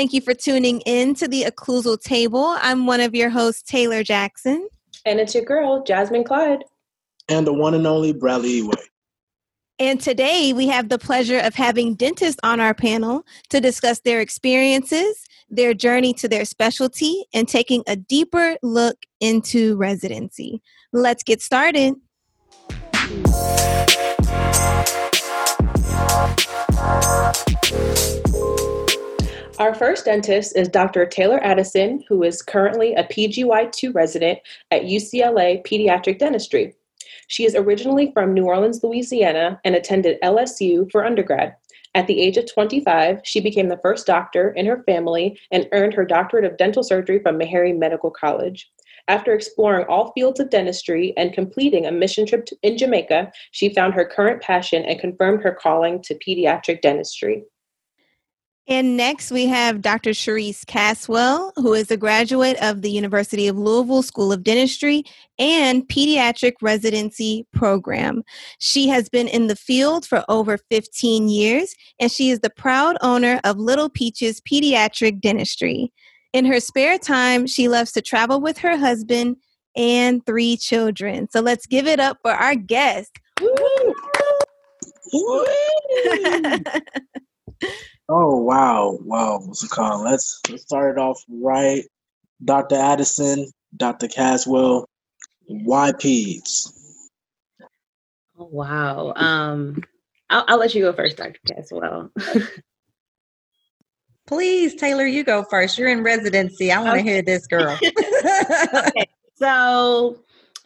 and thank you for tuning in to the Occlusal Table. I'm one of your hosts, Taylor Jackson. And it's your girl, Jasmine Clyde. And the one and only Bradley Eway. And today we have the pleasure of having dentists on our panel to discuss their experiences, their journey to their specialty, and taking a deeper look into residency. Let's get started. Our first dentist is Dr. Taylor Addison, who is currently a PGY2 resident at UCLA Pediatric Dentistry. She is originally from New Orleans, Louisiana, and attended LSU for undergrad. At the age of 25, she became the first doctor in her family and earned her doctorate of dental surgery from Meharry Medical College. After exploring all fields of dentistry and completing a mission trip in Jamaica, she found her current passion and confirmed her calling to pediatric dentistry. And next, we have Dr. Charisse Caswell, who is a graduate of the University of Louisville School of Dentistry and Pediatric Residency Program. She has been in the field for over 15 years, and she is the proud owner of Little Peaches Pediatric Dentistry. In her spare time, she loves to travel with her husband and three children. So let's give it up for our guest. Woo! Woo! Oh wow, wow, Zakan. Let's let's start it off right. Dr. Addison, Dr. Caswell, why peds? Oh, wow. Um, I'll, I'll let you go first, Dr. Caswell. Please, Taylor, you go first. You're in residency. I want to okay. hear this girl. okay. So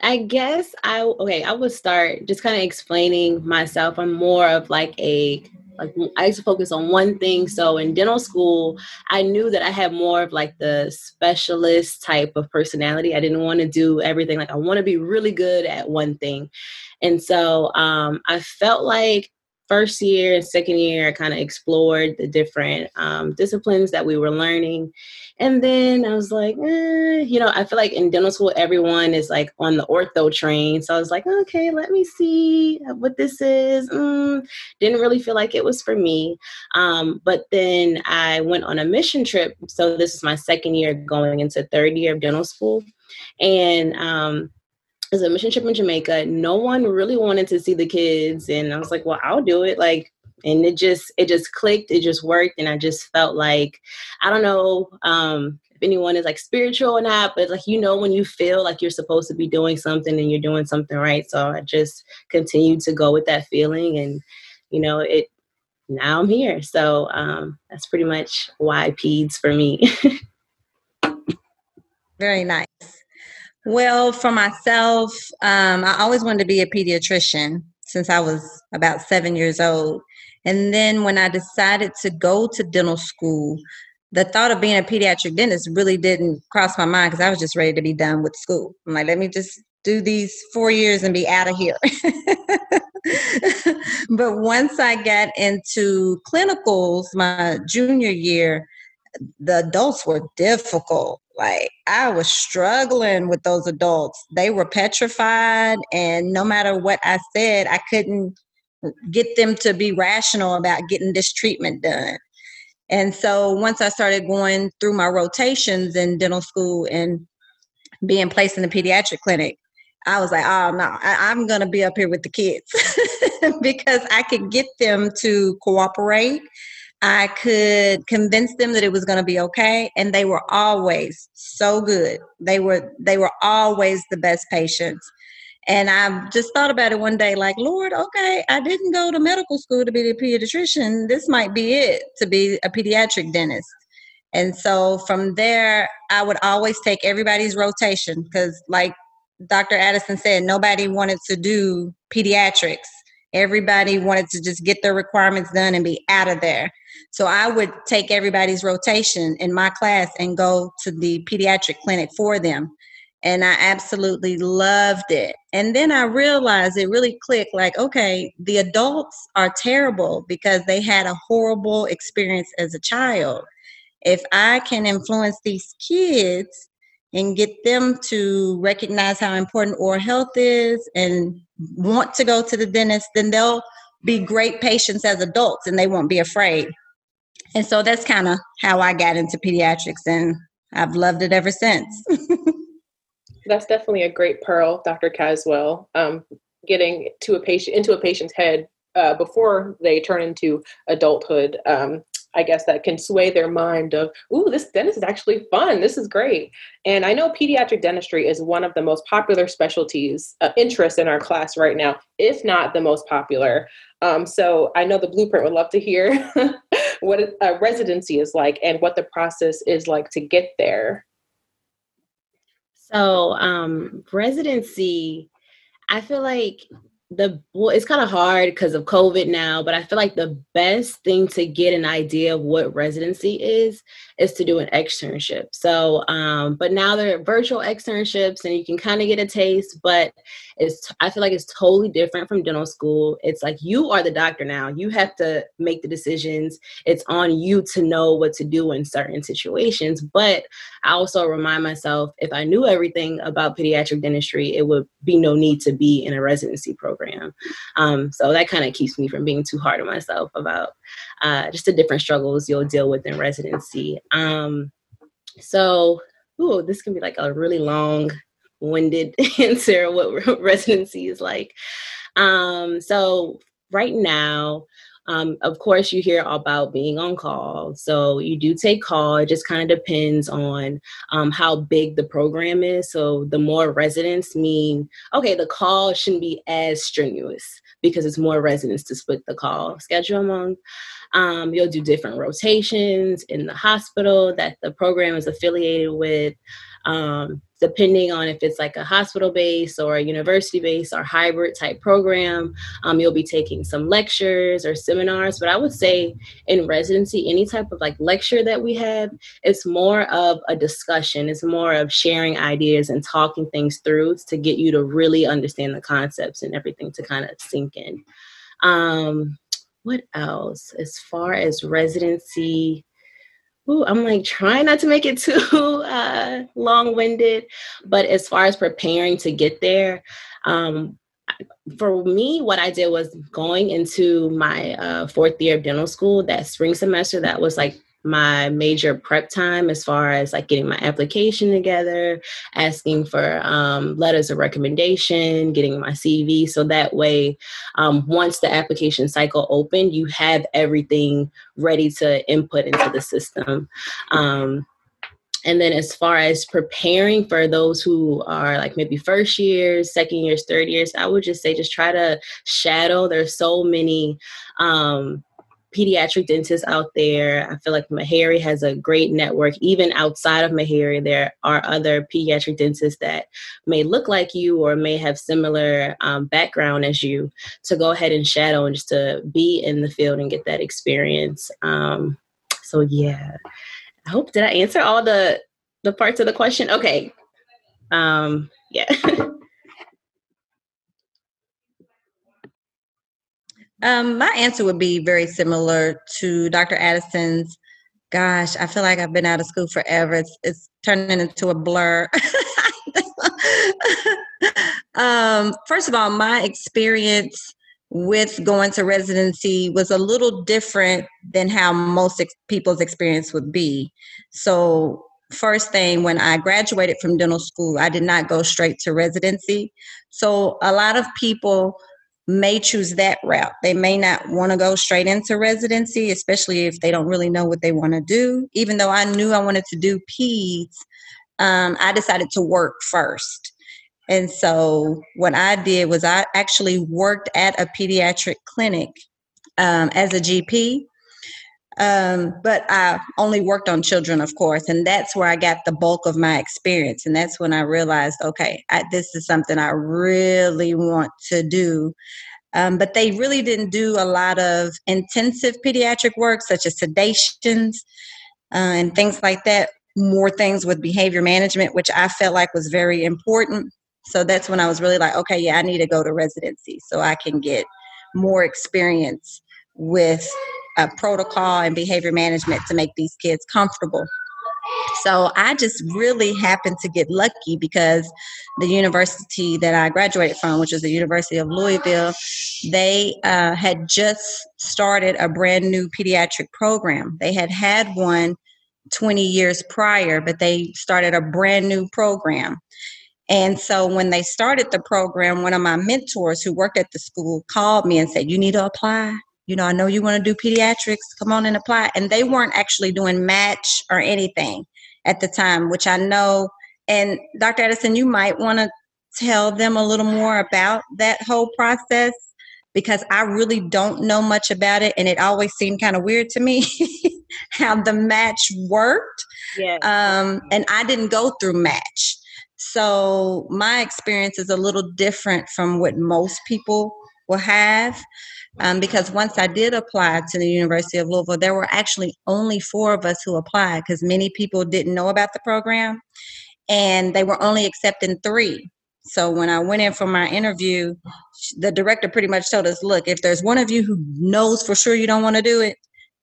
I guess I okay, I will start just kind of explaining myself. I'm more of like a like I used to focus on one thing. So in dental school, I knew that I had more of like the specialist type of personality. I didn't want to do everything. Like I want to be really good at one thing. And so um, I felt like first year and second year, I kind of explored the different um, disciplines that we were learning. And then I was like, eh, you know, I feel like in dental school, everyone is like on the ortho train. So I was like, okay, let me see what this is. Mm, didn't really feel like it was for me. Um, but then I went on a mission trip. So this is my second year going into third year of dental school. And um, as a mission trip in Jamaica, no one really wanted to see the kids. And I was like, well, I'll do it. Like, and it just it just clicked it just worked and i just felt like i don't know um if anyone is like spiritual or not but like you know when you feel like you're supposed to be doing something and you're doing something right so i just continued to go with that feeling and you know it now i'm here so um that's pretty much why peds for me very nice well for myself um i always wanted to be a pediatrician since i was about seven years old and then when I decided to go to dental school, the thought of being a pediatric dentist really didn't cross my mind because I was just ready to be done with school. I'm like, let me just do these four years and be out of here. but once I got into clinicals my junior year, the adults were difficult. Like I was struggling with those adults. They were petrified, and no matter what I said, I couldn't get them to be rational about getting this treatment done. And so once I started going through my rotations in dental school and being placed in the pediatric clinic, I was like, oh no, I, am gonna be up here with the kids because I could get them to cooperate. I could convince them that it was gonna be okay, and they were always so good. They were they were always the best patients. And I just thought about it one day, like, Lord, okay, I didn't go to medical school to be a pediatrician. This might be it to be a pediatric dentist. And so from there, I would always take everybody's rotation because, like Dr. Addison said, nobody wanted to do pediatrics. Everybody wanted to just get their requirements done and be out of there. So I would take everybody's rotation in my class and go to the pediatric clinic for them and I absolutely loved it. And then I realized it really clicked like, okay, the adults are terrible because they had a horrible experience as a child. If I can influence these kids and get them to recognize how important oral health is and want to go to the dentist, then they'll be great patients as adults and they won't be afraid. And so that's kind of how I got into pediatrics, and I've loved it ever since. that's definitely a great pearl, Dr. Caswell. Um, getting to a patient into a patient's head uh, before they turn into adulthood. Um, I guess that can sway their mind of, ooh, this dentist is actually fun. This is great. And I know pediatric dentistry is one of the most popular specialties uh, interest in our class right now, if not the most popular. Um, so I know the blueprint would love to hear what a residency is like and what the process is like to get there. So um, residency, I feel like the well it's kind of hard because of covid now but i feel like the best thing to get an idea of what residency is is to do an externship. So um but now there are virtual externships and you can kind of get a taste but it's i feel like it's totally different from dental school. It's like you are the doctor now. You have to make the decisions. It's on you to know what to do in certain situations but i also remind myself if i knew everything about pediatric dentistry it would be no need to be in a residency program um, so that kind of keeps me from being too hard on myself about uh, just the different struggles you'll deal with in residency um, so ooh, this can be like a really long winded answer what residency is like. Um, so right now, um, of course, you hear about being on call. So you do take call. It just kind of depends on um, how big the program is. So the more residents mean, okay, the call shouldn't be as strenuous because it's more residents to split the call schedule among. Um, you'll do different rotations in the hospital that the program is affiliated with. Um, depending on if it's like a hospital base or a university base or hybrid type program. Um, you'll be taking some lectures or seminars, but I would say in residency, any type of like lecture that we have, it's more of a discussion. It's more of sharing ideas and talking things through to get you to really understand the concepts and everything to kind of sink in. Um, what else? As far as residency, Ooh, I'm like trying not to make it too uh, long winded, but as far as preparing to get there, um, for me, what I did was going into my uh, fourth year of dental school, that spring semester, that was like my major prep time as far as like getting my application together, asking for um, letters of recommendation, getting my CV. So that way, um, once the application cycle opened, you have everything ready to input into the system. Um, and then as far as preparing for those who are like maybe first years, second years, third years, I would just say just try to shadow. There's so many um, pediatric dentists out there. I feel like Meharry has a great network. Even outside of Meharry, there are other pediatric dentists that may look like you or may have similar um, background as you to go ahead and shadow and just to be in the field and get that experience. Um, so yeah, I hope did I answer all the the parts of the question? Okay. Um, yeah. Um, my answer would be very similar to Dr. Addison's. Gosh, I feel like I've been out of school forever. It's, it's turning into a blur. um, first of all, my experience with going to residency was a little different than how most ex- people's experience would be. So, first thing, when I graduated from dental school, I did not go straight to residency. So, a lot of people may choose that route. They may not want to go straight into residency, especially if they don't really know what they want to do. Even though I knew I wanted to do peds, um, I decided to work first. And so what I did was I actually worked at a pediatric clinic um, as a GP. Um, but I only worked on children, of course, and that's where I got the bulk of my experience. And that's when I realized, okay, I, this is something I really want to do. Um, but they really didn't do a lot of intensive pediatric work, such as sedations uh, and things like that. More things with behavior management, which I felt like was very important. So that's when I was really like, okay, yeah, I need to go to residency so I can get more experience with uh, protocol and behavior management to make these kids comfortable. So I just really happened to get lucky because the university that I graduated from, which is the University of Louisville, they uh, had just started a brand new pediatric program. They had had one 20 years prior, but they started a brand new program. And so when they started the program, one of my mentors who worked at the school called me and said, You need to apply. You know, I know you want to do pediatrics. Come on and apply. And they weren't actually doing match or anything at the time, which I know. And Dr. Addison, you might want to tell them a little more about that whole process because I really don't know much about it. And it always seemed kind of weird to me how the match worked. Yeah. Um, and I didn't go through match. So my experience is a little different from what most people will have. Um, because once I did apply to the University of Louisville, there were actually only four of us who applied because many people didn't know about the program and they were only accepting three. So when I went in for my interview, the director pretty much told us, look, if there's one of you who knows for sure you don't want to do it,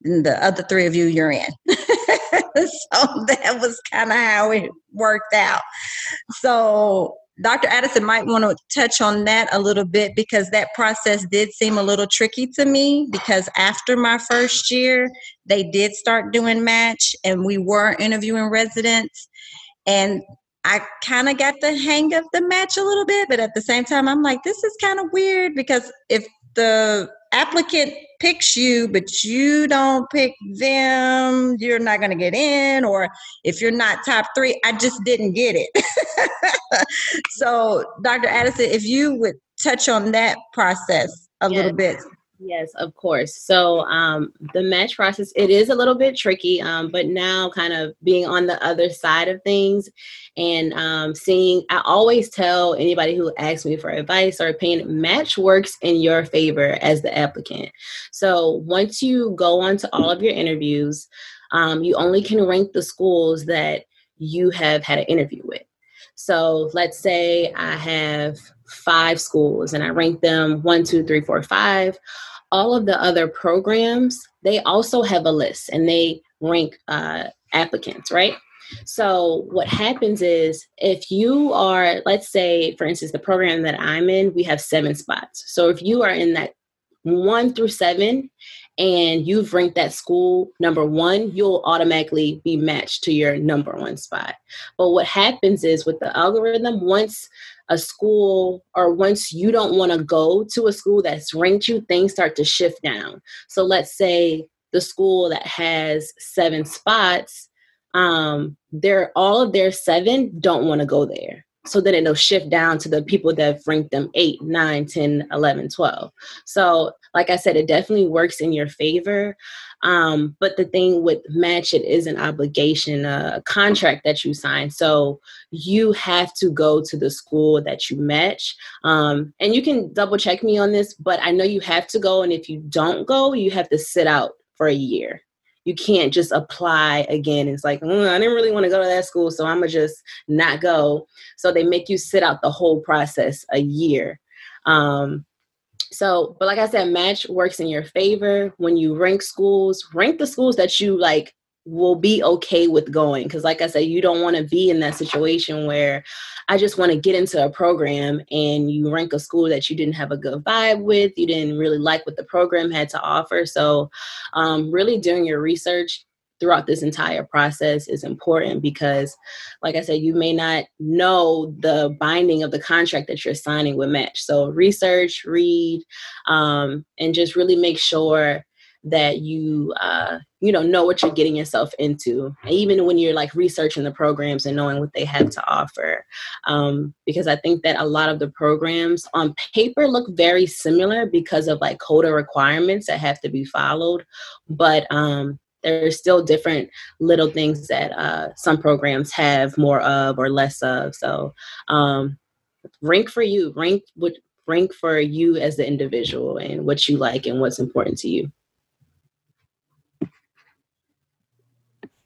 the other three of you, you're in. so that was kind of how it worked out. So Dr. Addison might want to touch on that a little bit because that process did seem a little tricky to me because after my first year, they did start doing match and we were interviewing residents. And I kind of got the hang of the match a little bit, but at the same time, I'm like, this is kind of weird because if the applicant picks you, but you don't pick them, you're not going to get in. Or if you're not top three, I just didn't get it. so, Dr. Addison, if you would touch on that process a yes. little bit. Yes, of course. So um, the match process it is a little bit tricky, um, but now kind of being on the other side of things and um, seeing, I always tell anybody who asks me for advice or opinion, match works in your favor as the applicant. So once you go on to all of your interviews, um, you only can rank the schools that you have had an interview with. So let's say I have five schools and I rank them one, two, three, four, five all of the other programs, they also have a list and they rank uh, applicants, right? So what happens is if you are, let's say, for instance, the program that I'm in, we have seven spots. So if you are in that one through seven and you've ranked that school number one, you'll automatically be matched to your number one spot. But what happens is with the algorithm, once a school or once you don't want to go to a school that's ranked you, things start to shift down. So let's say the school that has seven spots, um, they're all of their seven don't want to go there. So then it'll shift down to the people that ranked them 8, 9, 10, 11, 12. So, like I said, it definitely works in your favor. Um, but the thing with match, it is an obligation, a contract that you sign. So you have to go to the school that you match. Um, and you can double check me on this, but I know you have to go. And if you don't go, you have to sit out for a year. You can't just apply again. It's like, mm, I didn't really want to go to that school, so I'm going to just not go. So they make you sit out the whole process a year. Um, so, but like I said, match works in your favor when you rank schools. Rank the schools that you like will be okay with going because like i said you don't want to be in that situation where i just want to get into a program and you rank a school that you didn't have a good vibe with you didn't really like what the program had to offer. So um, really doing your research throughout this entire process is important because like i said you may not know the binding of the contract that you're signing with match. So research read um, and just really make sure that you uh, you know know what you're getting yourself into even when you're like researching the programs and knowing what they have to offer um, because i think that a lot of the programs on paper look very similar because of like CODA requirements that have to be followed but um, there's still different little things that uh, some programs have more of or less of. So um, rank for you, rank what rank for you as the individual and what you like and what's important to you.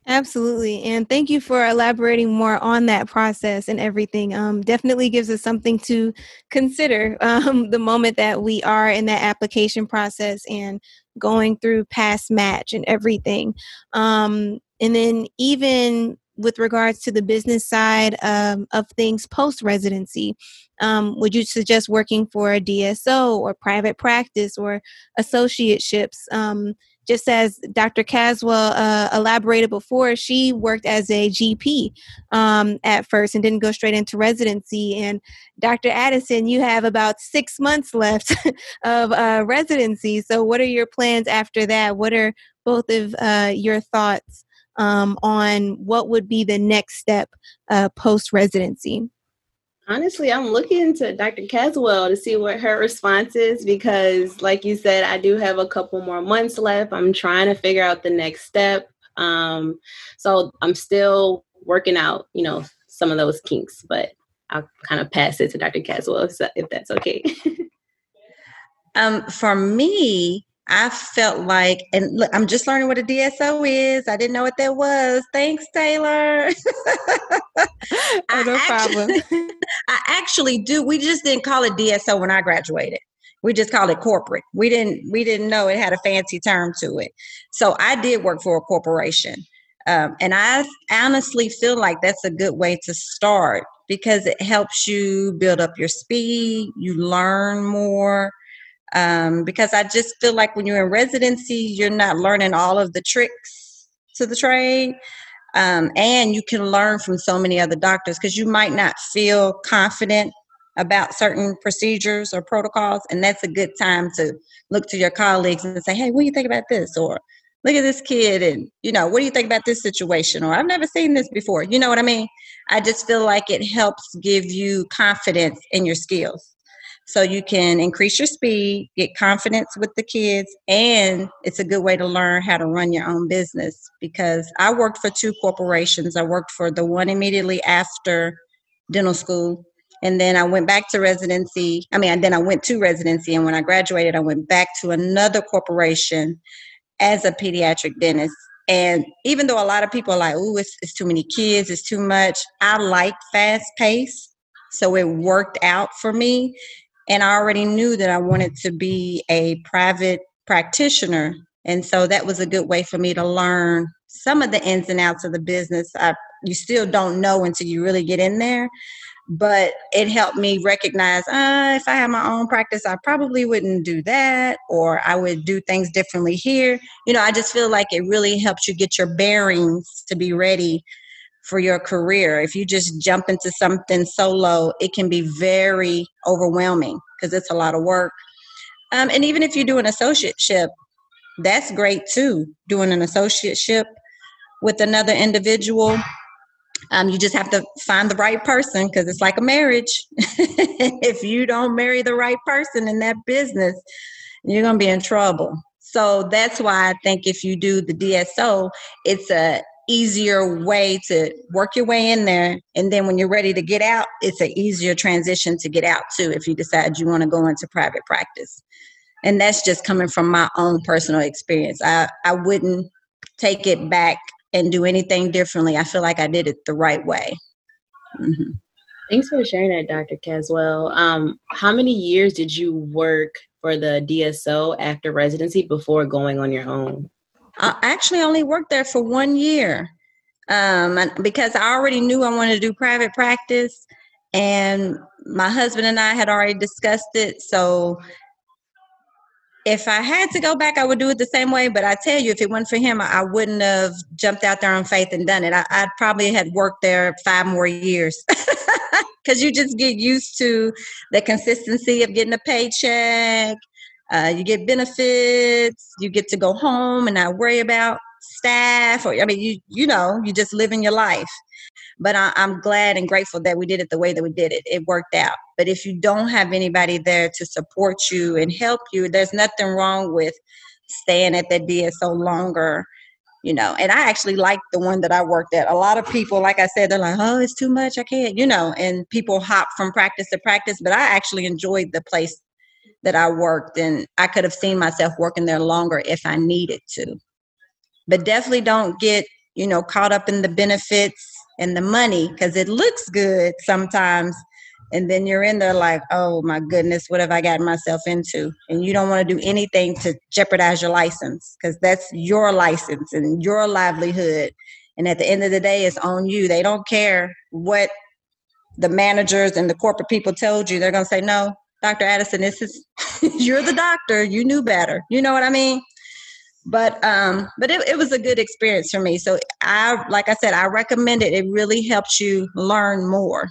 Absolutely. And thank you for elaborating more on that process and everything. Um, definitely gives us something to consider um, the moment that we are in that application process and going through past match and everything. Um, and then even with regards to the business side um, of things post residency? Um, would you suggest working for a DSO or private practice or associateships? Um, just as Dr. Caswell uh, elaborated before, she worked as a GP um, at first and didn't go straight into residency. And Dr. Addison, you have about six months left of uh, residency. So, what are your plans after that? What are both of uh, your thoughts um, on what would be the next step uh, post residency? Honestly, I'm looking to Dr. Caswell to see what her response is because, like you said, I do have a couple more months left. I'm trying to figure out the next step. Um, so I'm still working out, you know, some of those kinks, but I'll kind of pass it to Dr. Caswell if, that's okay. um, for me, I felt like, and look, I'm just learning what a DSO is. I didn't know what that was. Thanks, Taylor. oh, no problem. I actually do. We just didn't call it DSO when I graduated. We just called it corporate. We didn't. We didn't know it had a fancy term to it. So I did work for a corporation, um, and I honestly feel like that's a good way to start because it helps you build up your speed. You learn more um, because I just feel like when you're in residency, you're not learning all of the tricks to the trade. Um, and you can learn from so many other doctors because you might not feel confident about certain procedures or protocols. And that's a good time to look to your colleagues and say, hey, what do you think about this? Or look at this kid and, you know, what do you think about this situation? Or I've never seen this before. You know what I mean? I just feel like it helps give you confidence in your skills so you can increase your speed, get confidence with the kids, and it's a good way to learn how to run your own business. Because I worked for two corporations. I worked for the one immediately after dental school, and then I went back to residency. I mean, and then I went to residency, and when I graduated, I went back to another corporation as a pediatric dentist. And even though a lot of people are like, "Oh, it's, it's too many kids, it's too much," I like fast pace, so it worked out for me and I already knew that I wanted to be a private practitioner. And so that was a good way for me to learn some of the ins and outs of the business. I, you still don't know until you really get in there. But it helped me recognize uh, if I had my own practice, I probably wouldn't do that, or I would do things differently here. You know, I just feel like it really helps you get your bearings to be ready for your career. If you just jump into something solo, it can be very overwhelming because it's a lot of work. Um, and even if you do an associateship, that's great too. Doing an associateship with another individual, um, you just have to find the right person because it's like a marriage. if you don't marry the right person in that business, you're going to be in trouble. So that's why I think if you do the DSO, it's a easier way to work your way in there. And then when you're ready to get out it's an easier transition to get out too if you decide you want to go into private practice. And that's just coming from my own personal experience. I i wouldn't take it back and do anything differently. I feel like i did it the right way. Mm-hmm. thanks for sharing that dr caswell. Um, how many years did you work for the dso after residency before going on your own I actually only worked there for one year um, because I already knew I wanted to do private practice, and my husband and I had already discussed it. So if I had to go back, I would do it the same way. But I tell you, if it wasn't for him, I wouldn't have jumped out there on faith and done it. I, I'd probably had worked there five more years. Because you just get used to the consistency of getting a paycheck uh, you get benefits. You get to go home and not worry about staff. Or I mean, you you know, you just living your life. But I, I'm glad and grateful that we did it the way that we did it. It worked out. But if you don't have anybody there to support you and help you, there's nothing wrong with staying at that DSO longer you know and i actually like the one that i worked at a lot of people like i said they're like oh it's too much i can't you know and people hop from practice to practice but i actually enjoyed the place that I worked, and I could have seen myself working there longer if I needed to. But definitely don't get, you know, caught up in the benefits and the money because it looks good sometimes. And then you're in there like, oh my goodness, what have I gotten myself into? And you don't want to do anything to jeopardize your license because that's your license and your livelihood. And at the end of the day, it's on you. They don't care what the managers and the corporate people told you. They're going to say, no, Dr. Addison, this is, you're the doctor. You knew better. You know what I mean? But um, but it, it was a good experience for me. So I, like I said, I recommend it. It really helps you learn more.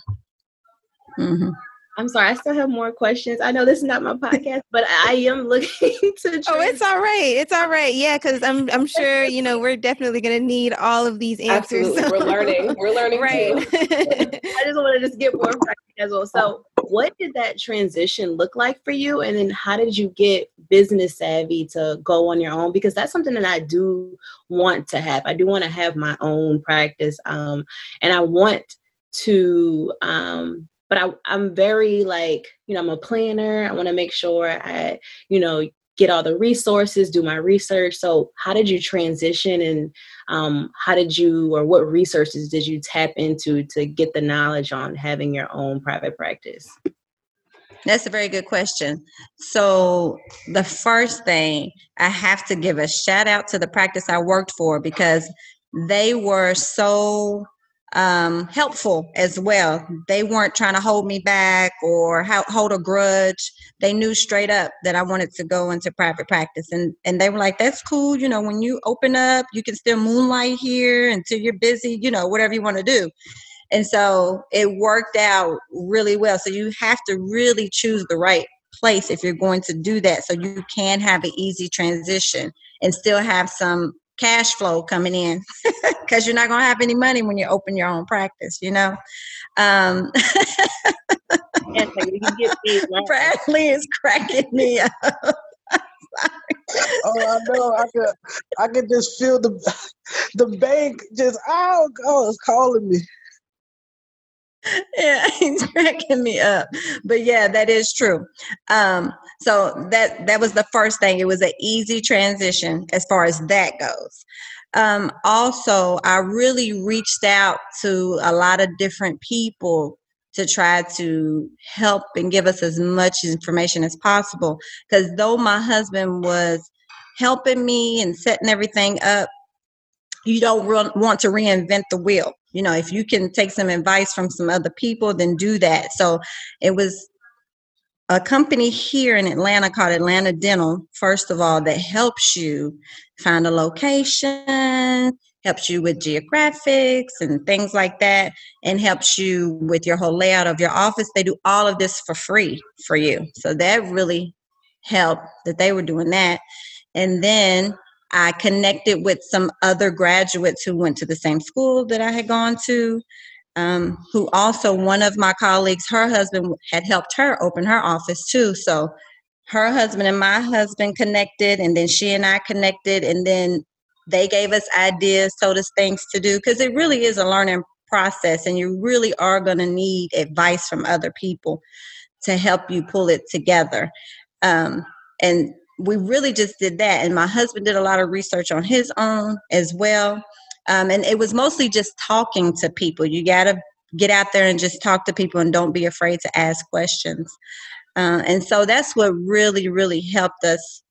Mm-hmm. I'm sorry, I still have more questions. I know this is not my podcast, but I am looking to. Oh, it's all right. It's all right. Yeah, because I'm I'm sure you know we're definitely going to need all of these answers. Absolutely, so. we're learning. We're learning right. I just want to just get more practice as well. So, what did that transition look like for you, and then how did you get business savvy to go on your own? Because that's something that I do want to have. I do want to have my own practice, um, and I want to um but I, I'm very like, you know, I'm a planner. I want to make sure I, you know, get all the resources, do my research. So, how did you transition, and um, how did you, or what resources did you tap into to get the knowledge on having your own private practice? That's a very good question. So, the first thing I have to give a shout out to the practice I worked for because they were so um, helpful as well. They weren't trying to hold me back or hold a grudge. They knew straight up that I wanted to go into private practice, and and they were like, "That's cool. You know, when you open up, you can still moonlight here until you're busy. You know, whatever you want to do." And so it worked out really well. So you have to really choose the right place if you're going to do that, so you can have an easy transition and still have some cash flow coming in because you're not going to have any money when you open your own practice, you know. Um, Bradley is cracking me up. oh, I know. I could, I could just feel the, the bank just oh, oh, it's calling me. Yeah, he's cracking me up. But yeah, that is true. Um, so that that was the first thing. It was an easy transition as far as that goes. Um, also, I really reached out to a lot of different people to try to help and give us as much information as possible. Because though my husband was helping me and setting everything up, you don't want to reinvent the wheel. You know, if you can take some advice from some other people, then do that. So it was a company here in Atlanta called Atlanta Dental, first of all, that helps you find a location, helps you with geographics and things like that, and helps you with your whole layout of your office. They do all of this for free for you. So that really helped that they were doing that. And then I connected with some other graduates who went to the same school that I had gone to um, who also one of my colleagues, her husband had helped her open her office too. So her husband and my husband connected, and then she and I connected, and then they gave us ideas, told us things to do because it really is a learning process, and you really are going to need advice from other people to help you pull it together. Um, and we really just did that. And my husband did a lot of research on his own as well. Um, and it was mostly just talking to people. You got to get out there and just talk to people and don't be afraid to ask questions. Uh, and so that's what really, really helped us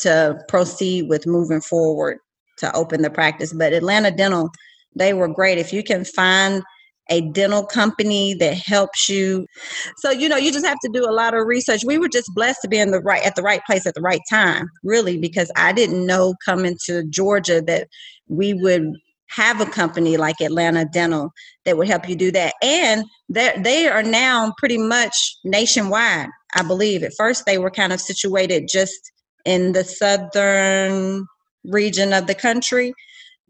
to proceed with moving forward to open the practice. But Atlanta Dental, they were great. If you can find a dental company that helps you. So, you know, you just have to do a lot of research. We were just blessed to be in the right at the right place at the right time, really, because I didn't know coming to Georgia that we would have a company like Atlanta Dental that would help you do that. And they are now pretty much nationwide, I believe. At first, they were kind of situated just in the southern region of the country,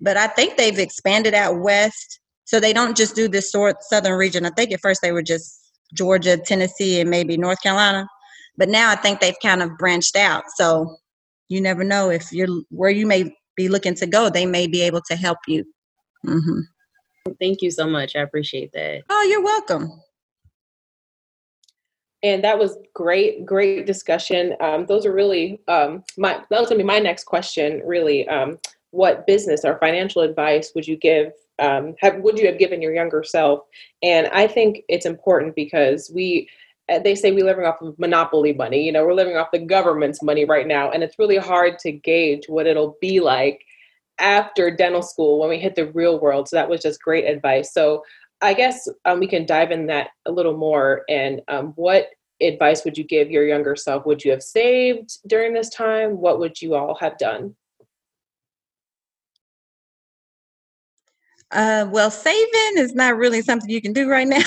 but I think they've expanded out west so they don't just do this sort southern region. I think at first they were just Georgia, Tennessee, and maybe North Carolina. But now I think they've kind of branched out. So you never know if you're where you may be looking to go, they may be able to help you. Mm-hmm. Thank you so much. I appreciate that. Oh, you're welcome. And that was great, great discussion. Um, those are really um, my. That was gonna be my next question. Really, um, what business or financial advice would you give um, have, would you have given your younger self? And I think it's important because we, uh, they say we're living off of monopoly money. You know, we're living off the government's money right now, and it's really hard to gauge what it'll be like after dental school when we hit the real world. So that was just great advice. So I guess um, we can dive in that a little more. And um, what advice would you give your younger self? Would you have saved during this time? What would you all have done? Uh, well, saving is not really something you can do right now,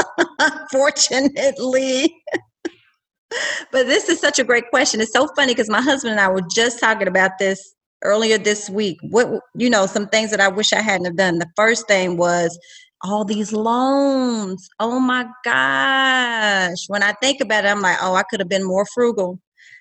fortunately. but this is such a great question. It's so funny because my husband and I were just talking about this earlier this week. What you know, some things that I wish I hadn't have done. The first thing was all these loans. Oh my gosh. When I think about it, I'm like, oh, I could have been more frugal.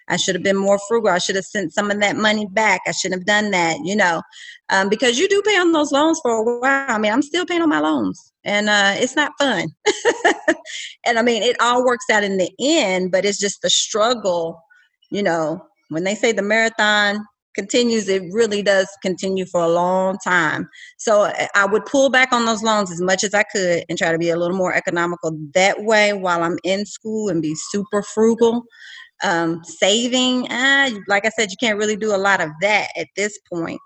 I should have been more frugal. I should have sent some of that money back. I shouldn't have done that, you know, um, because you do pay on those loans for a while. I mean, I'm still paying on my loans and uh, it's not fun. and I mean, it all works out in the end, but it's just the struggle, you know, when they say the marathon continues, it really does continue for a long time. So eh, I would pull back on those loans as much as I could and try to be a little more economical that way while I'm in school and be super frugal. Um, saving, uh, like I said, you can't really do a lot of that at this point.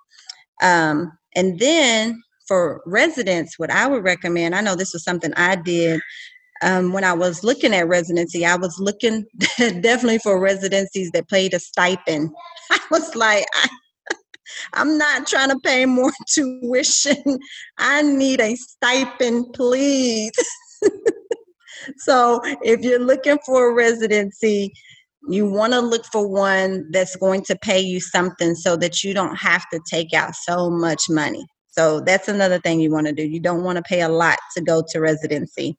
Um, and then for residents, what I would recommend, I know this was something I did um, when I was looking at residency, I was looking definitely for residencies that paid a stipend. I was like, I, I'm not trying to pay more tuition. I need a stipend, please. so if you're looking for a residency, you want to look for one that's going to pay you something so that you don't have to take out so much money. So that's another thing you want to do. You don't want to pay a lot to go to residency.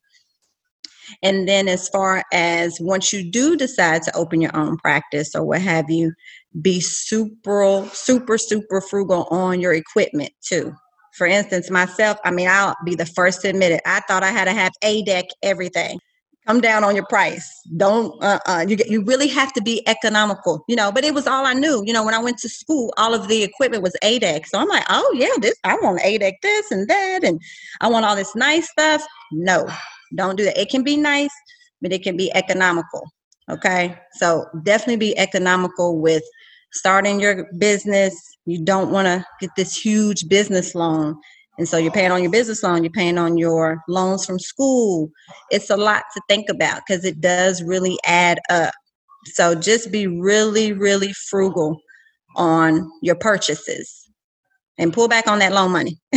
And then, as far as once you do decide to open your own practice or what have you, be super, super, super frugal on your equipment too. For instance, myself, I mean, I'll be the first to admit it. I thought I had to have ADEC everything. Come down on your price. Don't, uh, uh, you, you really have to be economical, you know. But it was all I knew. You know, when I went to school, all of the equipment was ADEC. So I'm like, oh, yeah, this, I want ADEC this and that, and I want all this nice stuff. No, don't do that. It can be nice, but it can be economical. Okay. So definitely be economical with starting your business. You don't want to get this huge business loan. And so you're paying on your business loan, you're paying on your loans from school. It's a lot to think about because it does really add up. So just be really, really frugal on your purchases and pull back on that loan money.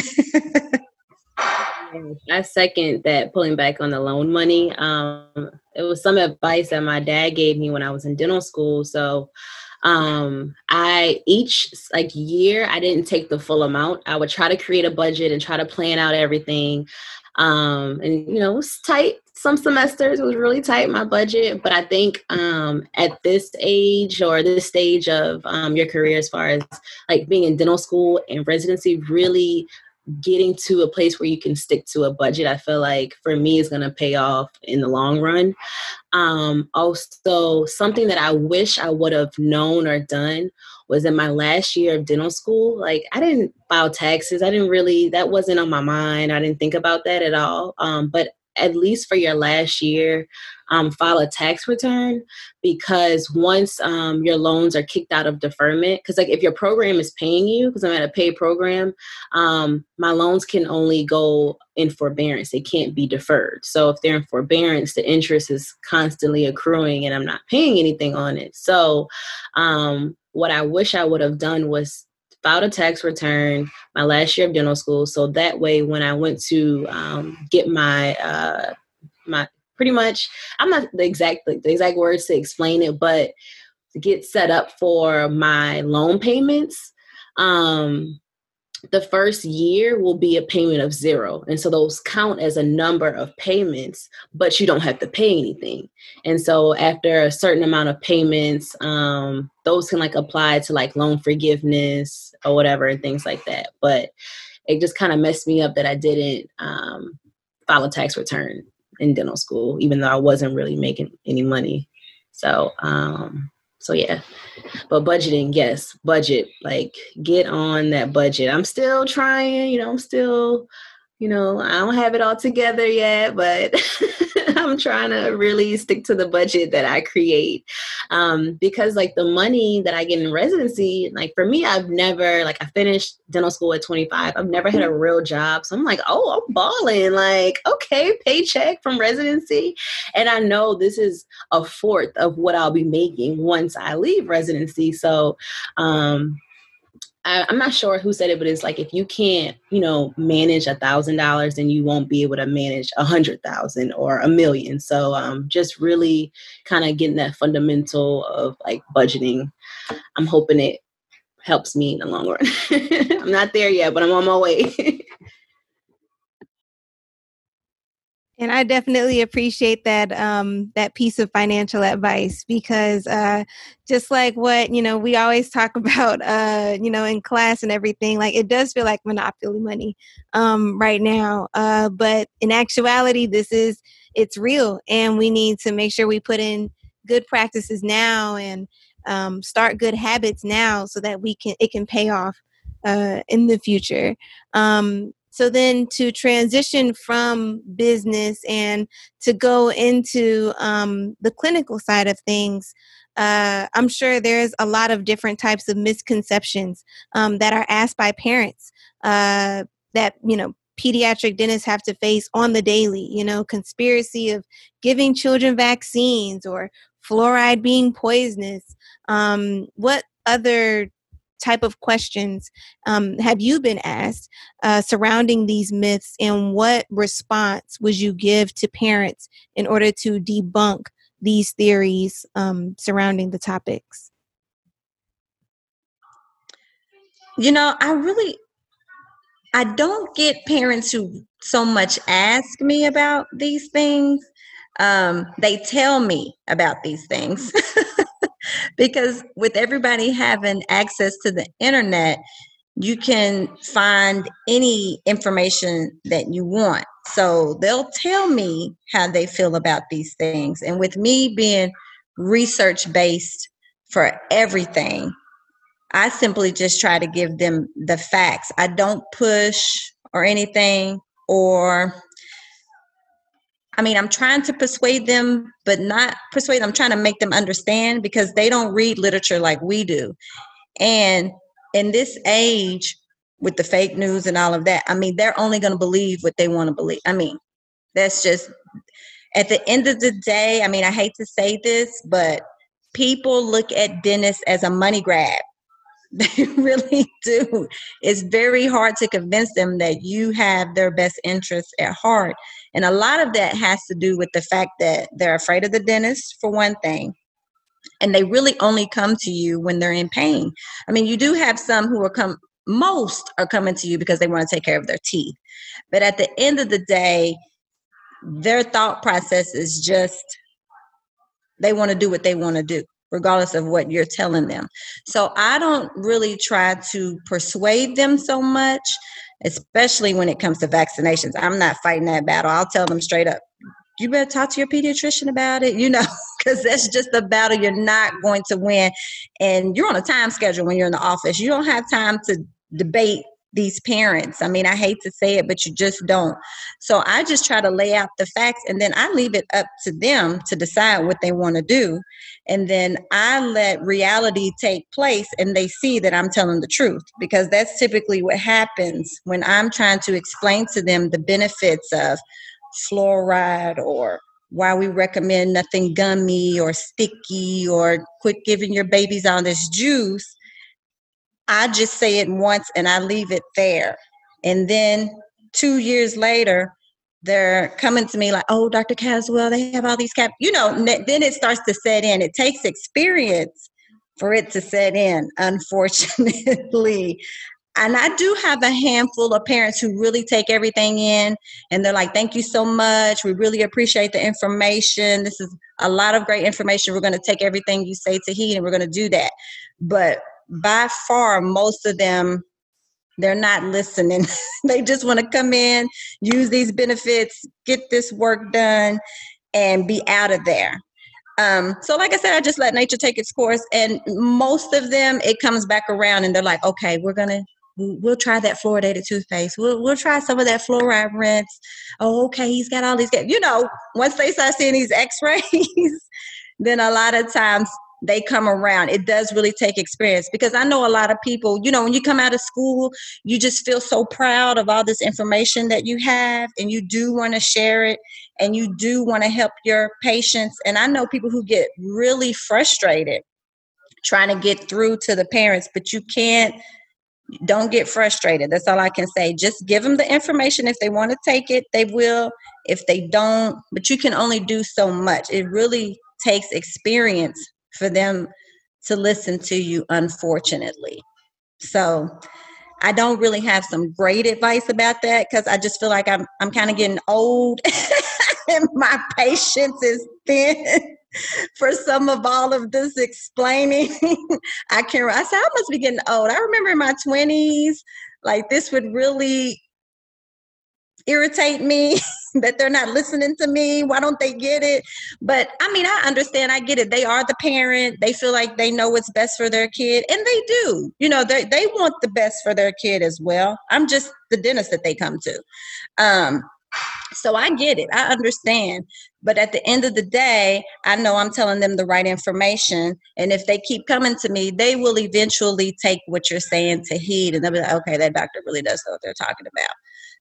I second that pulling back on the loan money. Um, it was some advice that my dad gave me when I was in dental school. So um i each like year i didn't take the full amount. I would try to create a budget and try to plan out everything. Um and you know it was tight. Some semesters it was really tight my budget. But i think um at this age or this stage of um your career as far as like being in dental school and residency really getting to a place where you can stick to a budget i feel like for me is going to pay off in the long run. Um, also something that i wish i would have known or done was in my last year of dental school. Like i didn't file taxes. I didn't really that wasn't on my mind. I didn't think about that at all. Um, but at least for your last year um, file a tax return because once um, your loans are kicked out of deferment, because like if your program is paying you, because I'm at a paid program, um, my loans can only go in forbearance. They can't be deferred. So if they're in forbearance, the interest is constantly accruing and I'm not paying anything on it. So um, what I wish I would have done was filed a tax return my last year of dental school. So that way when i went to um, get my uh, my pretty much i'm not the exact the exact words to explain it but to get set up for my loan payments um the first year will be a payment of zero. And so those count as a number of payments, but you don't have to pay anything. And so after a certain amount of payments, um, those can like apply to like loan forgiveness or whatever and things like that. But it just kind of messed me up that I didn't um, file a tax return in dental school, even though I wasn't really making any money. So, um, so yeah. But budgeting, yes, budget. Like get on that budget. I'm still trying, you know, I'm still you know, I don't have it all together yet, but I'm trying to really stick to the budget that I create. Um, because like the money that I get in residency, like for me, I've never like I finished dental school at 25. I've never had a real job. So I'm like, oh, I'm balling. Like, okay, paycheck from residency. And I know this is a fourth of what I'll be making once I leave residency. So um I, am not sure who said it, but it's like if you can't, you know, manage a thousand dollars, then you won't be able to manage a hundred thousand or a million. So um, just really kind of getting that fundamental of like budgeting. I'm hoping it helps me in the long run. I'm not there yet, but I'm on my way. And I definitely appreciate that um, that piece of financial advice because uh, just like what you know we always talk about uh, you know in class and everything, like it does feel like monopoly money um, right now. Uh, but in actuality, this is it's real, and we need to make sure we put in good practices now and um, start good habits now so that we can it can pay off uh, in the future. Um, so then to transition from business and to go into um, the clinical side of things, uh, I'm sure there's a lot of different types of misconceptions um, that are asked by parents uh, that, you know, pediatric dentists have to face on the daily, you know, conspiracy of giving children vaccines or fluoride being poisonous. Um, what other type of questions um, have you been asked uh, surrounding these myths, and what response would you give to parents in order to debunk these theories um, surrounding the topics? You know, I really I don't get parents who so much ask me about these things. Um, they tell me about these things. because with everybody having access to the internet, you can find any information that you want. So they'll tell me how they feel about these things. And with me being research based for everything, I simply just try to give them the facts. I don't push or anything or I mean, I'm trying to persuade them, but not persuade. I'm trying to make them understand because they don't read literature like we do. And in this age, with the fake news and all of that, I mean, they're only going to believe what they want to believe. I mean, that's just at the end of the day. I mean, I hate to say this, but people look at dentists as a money grab. They really do. It's very hard to convince them that you have their best interests at heart. And a lot of that has to do with the fact that they're afraid of the dentist, for one thing. And they really only come to you when they're in pain. I mean, you do have some who are come, most are coming to you because they want to take care of their teeth. But at the end of the day, their thought process is just they want to do what they want to do regardless of what you're telling them. So I don't really try to persuade them so much, especially when it comes to vaccinations. I'm not fighting that battle. I'll tell them straight up, you better talk to your pediatrician about it, you know, because that's just a battle you're not going to win. And you're on a time schedule when you're in the office. You don't have time to debate these parents. I mean, I hate to say it, but you just don't. So I just try to lay out the facts and then I leave it up to them to decide what they want to do. And then I let reality take place and they see that I'm telling the truth because that's typically what happens when I'm trying to explain to them the benefits of fluoride or why we recommend nothing gummy or sticky or quit giving your babies all this juice I just say it once and I leave it there. And then two years later, they're coming to me like, oh, Dr. Caswell, they have all these cap. You know, then it starts to set in. It takes experience for it to set in, unfortunately. And I do have a handful of parents who really take everything in and they're like, thank you so much. We really appreciate the information. This is a lot of great information. We're going to take everything you say to heed and we're going to do that. But by far most of them they're not listening they just want to come in use these benefits get this work done and be out of there um, so like i said i just let nature take its course and most of them it comes back around and they're like okay we're gonna we'll try that fluoridated toothpaste. We'll, we'll try some of that fluoride rinse. Oh, okay, he's got all these, you know, once they start seeing these x-rays, then a lot of times they come around. It does really take experience because I know a lot of people, you know, when you come out of school, you just feel so proud of all this information that you have and you do want to share it and you do want to help your patients. And I know people who get really frustrated trying to get through to the parents, but you can't don't get frustrated. That's all I can say. Just give them the information. If they want to take it, they will. If they don't, but you can only do so much. It really takes experience for them to listen to you, unfortunately. So I don't really have some great advice about that because I just feel like I'm I'm kind of getting old and my patience is thin for some of all of this explaining. I can I said I must be getting old. I remember in my 20s, like this would really irritate me that they're not listening to me. Why don't they get it? But I mean, I understand. I get it. They are the parent. They feel like they know what's best for their kid, and they do. You know, they they want the best for their kid as well. I'm just the dentist that they come to. Um, so I get it. I understand. But at the end of the day, I know I'm telling them the right information. And if they keep coming to me, they will eventually take what you're saying to heed and they'll be like, okay, that doctor really does know what they're talking about.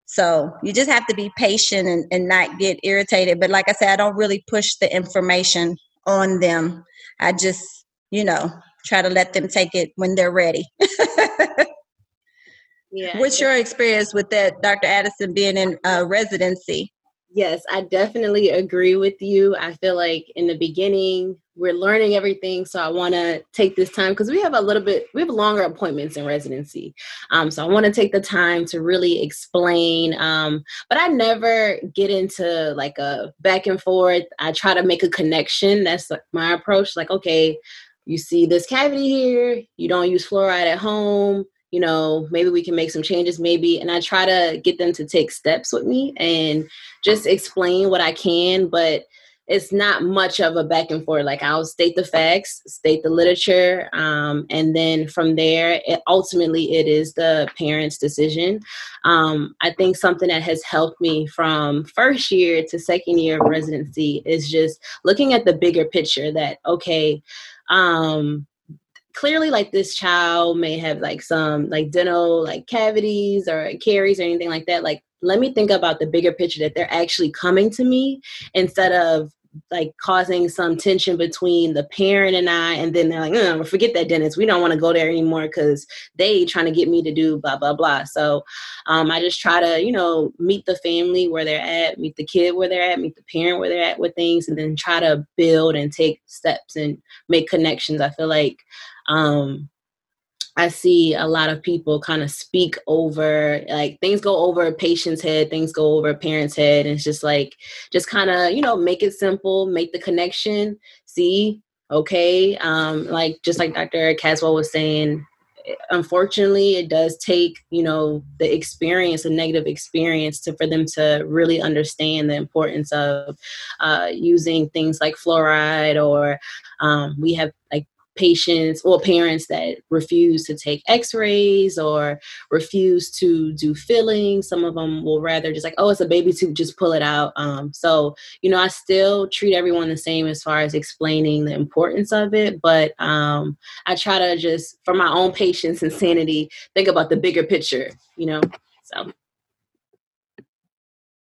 So you just have to be patient and, and not get irritated. But like I said, I don't really push the information on them. I just, you know, try to let them take it when they're ready. yeah. What's your experience with that, Dr. Addison, being in uh, residency? Yes, I definitely agree with you. I feel like in the beginning, we're learning everything. So I want to take this time because we have a little bit, we have longer appointments in residency. Um, so I want to take the time to really explain. Um, but I never get into like a back and forth. I try to make a connection. That's like my approach. Like, okay, you see this cavity here, you don't use fluoride at home you know, maybe we can make some changes, maybe. And I try to get them to take steps with me and just explain what I can, but it's not much of a back and forth. Like I'll state the facts, state the literature, um, and then from there, it, ultimately, it is the parent's decision. Um, I think something that has helped me from first year to second year of residency is just looking at the bigger picture. That okay, um, clearly like this child may have like some like dental like cavities or caries or anything like that like let me think about the bigger picture that they're actually coming to me instead of like causing some tension between the parent and I, and then they're like, oh, forget that dentist. We don't want to go there anymore because they trying to get me to do blah blah blah. So um, I just try to, you know, meet the family where they're at, meet the kid where they're at, meet the parent where they're at with things, and then try to build and take steps and make connections. I feel like um, I see a lot of people kind of speak over, like things go over a patient's head, things go over a parent's head. And it's just like, just kind of, you know, make it simple, make the connection, see, okay. Um, like, just like Dr. Caswell was saying, unfortunately it does take you know the experience a negative experience to for them to really understand the importance of uh, using things like fluoride or um, we have like patients or parents that refuse to take x-rays or refuse to do filling some of them will rather just like oh it's a baby tooth just pull it out. Um, so you know i still treat everyone the same as far as explaining the importance of it but um, i try to just for my own patience and sanity think about the bigger picture you know so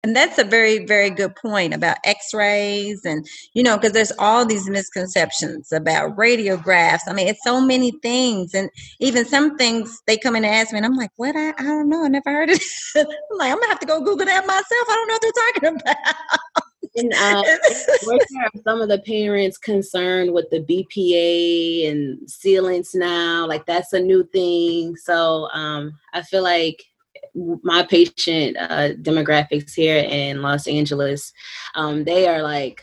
and that's a very very good point about x-rays and you know because there's all these misconceptions about radiographs. I mean it's so many things and even some things they come in and ask me and i'm like what? I, I don't know. I never heard of it i'm like i'm gonna have to go google that myself. I don't know what they're talking about. And uh, some of the parents concerned with the BPA and sealants now? Like that's a new thing. So um, I feel like my patient uh, demographics here in Los Angeles, um, they are like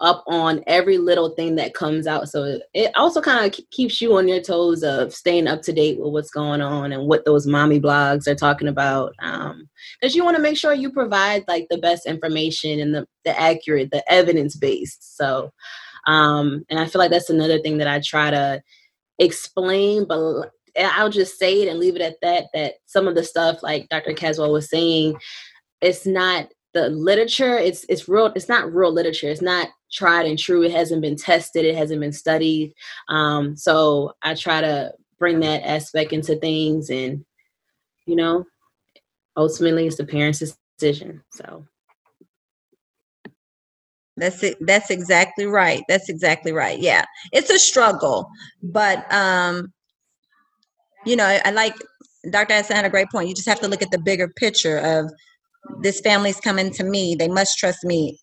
up on every little thing that comes out. So it also kind of keeps you on your toes of staying up to date with what's going on and what those mommy blogs are talking about. Um, because you want to make sure you provide like the best information and the, the accurate, the evidence based. So, um, and I feel like that's another thing that I try to explain, but I'll just say it and leave it at that. That some of the stuff, like Dr. Caswell was saying, it's not the literature. It's it's real. It's not real literature. It's not tried and true. It hasn't been tested. It hasn't been studied. Um, so I try to bring that aspect into things, and you know, ultimately, it's the parents' decision. So. That's it. That's exactly right. That's exactly right. Yeah, it's a struggle, but um, you know, I like Dr. Addison had a great point. You just have to look at the bigger picture of this family's coming to me. They must trust me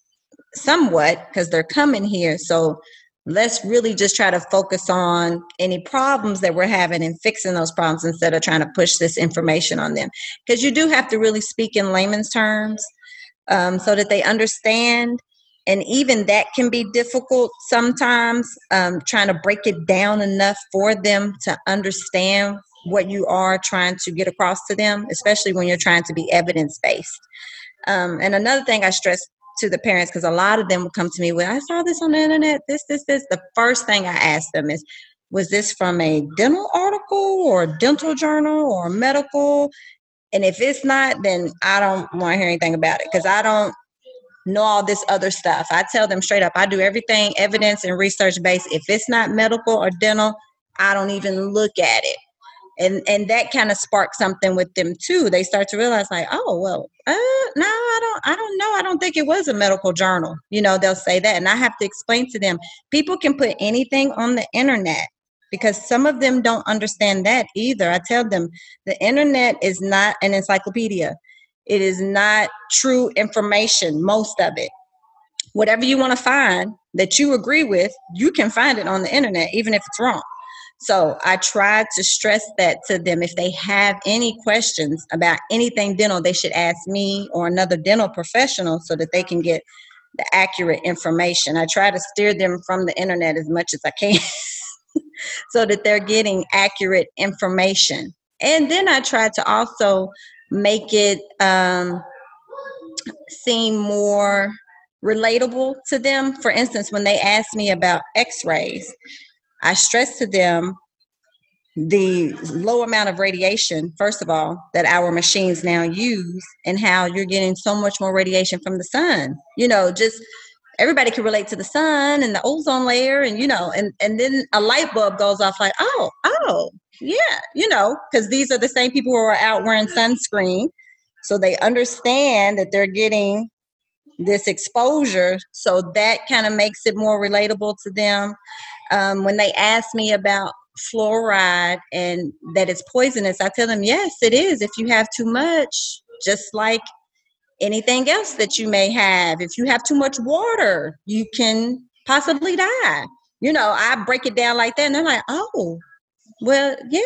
somewhat because they're coming here. So let's really just try to focus on any problems that we're having and fixing those problems instead of trying to push this information on them. Because you do have to really speak in layman's terms um, so that they understand and even that can be difficult sometimes um, trying to break it down enough for them to understand what you are trying to get across to them especially when you're trying to be evidence based um, and another thing i stress to the parents because a lot of them will come to me with i saw this on the internet this this this the first thing i ask them is was this from a dental article or a dental journal or medical and if it's not then i don't want to hear anything about it because i don't know all this other stuff. I tell them straight up, I do everything evidence and research based. If it's not medical or dental, I don't even look at it. And and that kind of sparks something with them too. They start to realize like, oh well, uh, no, I don't, I don't know. I don't think it was a medical journal. You know, they'll say that, and I have to explain to them. People can put anything on the internet because some of them don't understand that either. I tell them the internet is not an encyclopedia. It is not true information, most of it. Whatever you want to find that you agree with, you can find it on the internet, even if it's wrong. So I try to stress that to them. If they have any questions about anything dental, they should ask me or another dental professional so that they can get the accurate information. I try to steer them from the internet as much as I can so that they're getting accurate information. And then I try to also make it um, seem more relatable to them. For instance, when they ask me about x rays, I stress to them the low amount of radiation, first of all, that our machines now use, and how you're getting so much more radiation from the sun. You know, just everybody can relate to the sun and the ozone layer, and you know, and and then a light bulb goes off like, oh, oh, yeah, you know, because these are the same people who are out wearing sunscreen. So they understand that they're getting this exposure. So that kind of makes it more relatable to them. Um, when they ask me about fluoride and that it's poisonous, I tell them, yes, it is. If you have too much, just like anything else that you may have, if you have too much water, you can possibly die. You know, I break it down like that, and they're like, oh, well, yeah,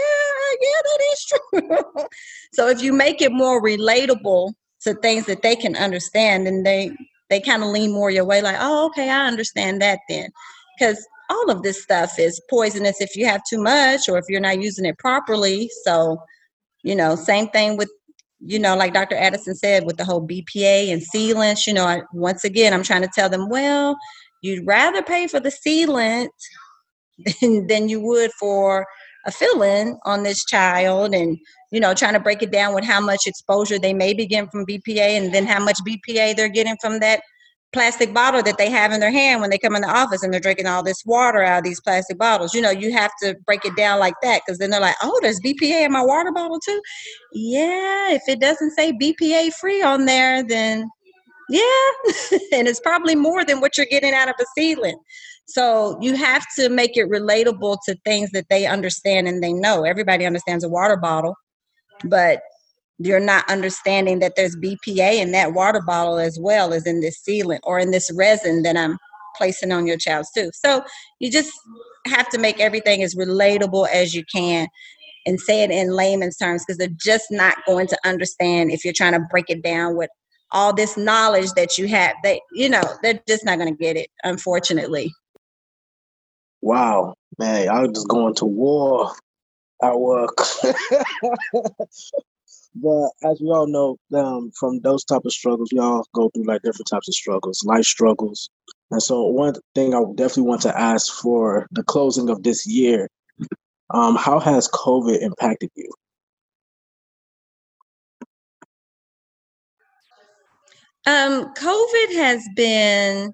yeah, that is true. so if you make it more relatable to things that they can understand, and they they kind of lean more your way, like, oh, okay, I understand that then, because all of this stuff is poisonous if you have too much or if you're not using it properly. So, you know, same thing with you know, like Dr. Addison said, with the whole BPA and sealants, you know, I, once again, I'm trying to tell them, well, you'd rather pay for the sealant than, than you would for a fill-in on this child and you know trying to break it down with how much exposure they may be getting from bpa and then how much bpa they're getting from that plastic bottle that they have in their hand when they come in the office and they're drinking all this water out of these plastic bottles. You know you have to break it down like that because then they're like oh there's bpa in my water bottle too? Yeah if it doesn't say bpa free on there then yeah and it's probably more than what you're getting out of a sealant. So you have to make it relatable to things that they understand and they know. Everybody understands a water bottle, but you're not understanding that there's BPA in that water bottle as well as in this sealant or in this resin that I'm placing on your child's tooth. So you just have to make everything as relatable as you can and say it in layman's terms because they're just not going to understand if you're trying to break it down with all this knowledge that you have. They, you know, they're just not going to get it, unfortunately. Wow, man, I was just going to war at work. but as we all know, um, from those type of struggles, we all go through like different types of struggles, life struggles. And so, one thing I definitely want to ask for the closing of this year Um, how has COVID impacted you? Um, COVID has been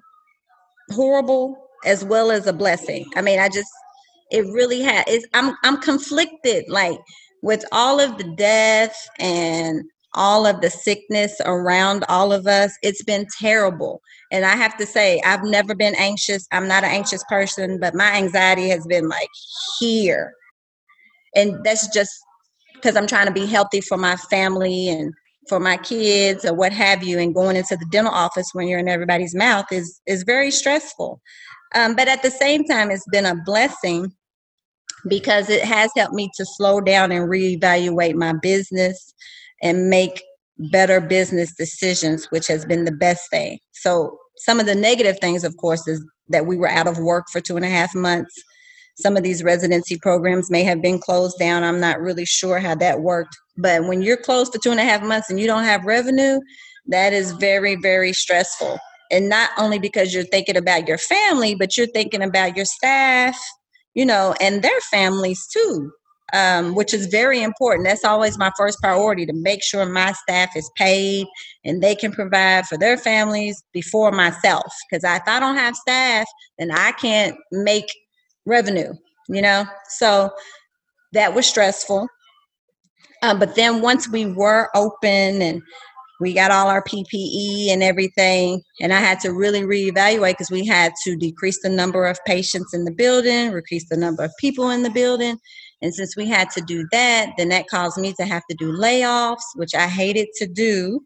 horrible as well as a blessing. I mean, I just it really has. I'm I'm conflicted, like with all of the death and all of the sickness around all of us. It's been terrible, and I have to say, I've never been anxious. I'm not an anxious person, but my anxiety has been like here, and that's just because I'm trying to be healthy for my family and for my kids or what have you and going into the dental office when you're in everybody's mouth is is very stressful um, but at the same time it's been a blessing because it has helped me to slow down and reevaluate my business and make better business decisions which has been the best thing so some of the negative things of course is that we were out of work for two and a half months some of these residency programs may have been closed down. I'm not really sure how that worked. But when you're closed for two and a half months and you don't have revenue, that is very, very stressful. And not only because you're thinking about your family, but you're thinking about your staff, you know, and their families too, um, which is very important. That's always my first priority to make sure my staff is paid and they can provide for their families before myself. Because if I don't have staff, then I can't make revenue, you know? So that was stressful. Um, but then once we were open and we got all our PPE and everything, and I had to really reevaluate because we had to decrease the number of patients in the building, decrease the number of people in the building. And since we had to do that, then that caused me to have to do layoffs, which I hated to do.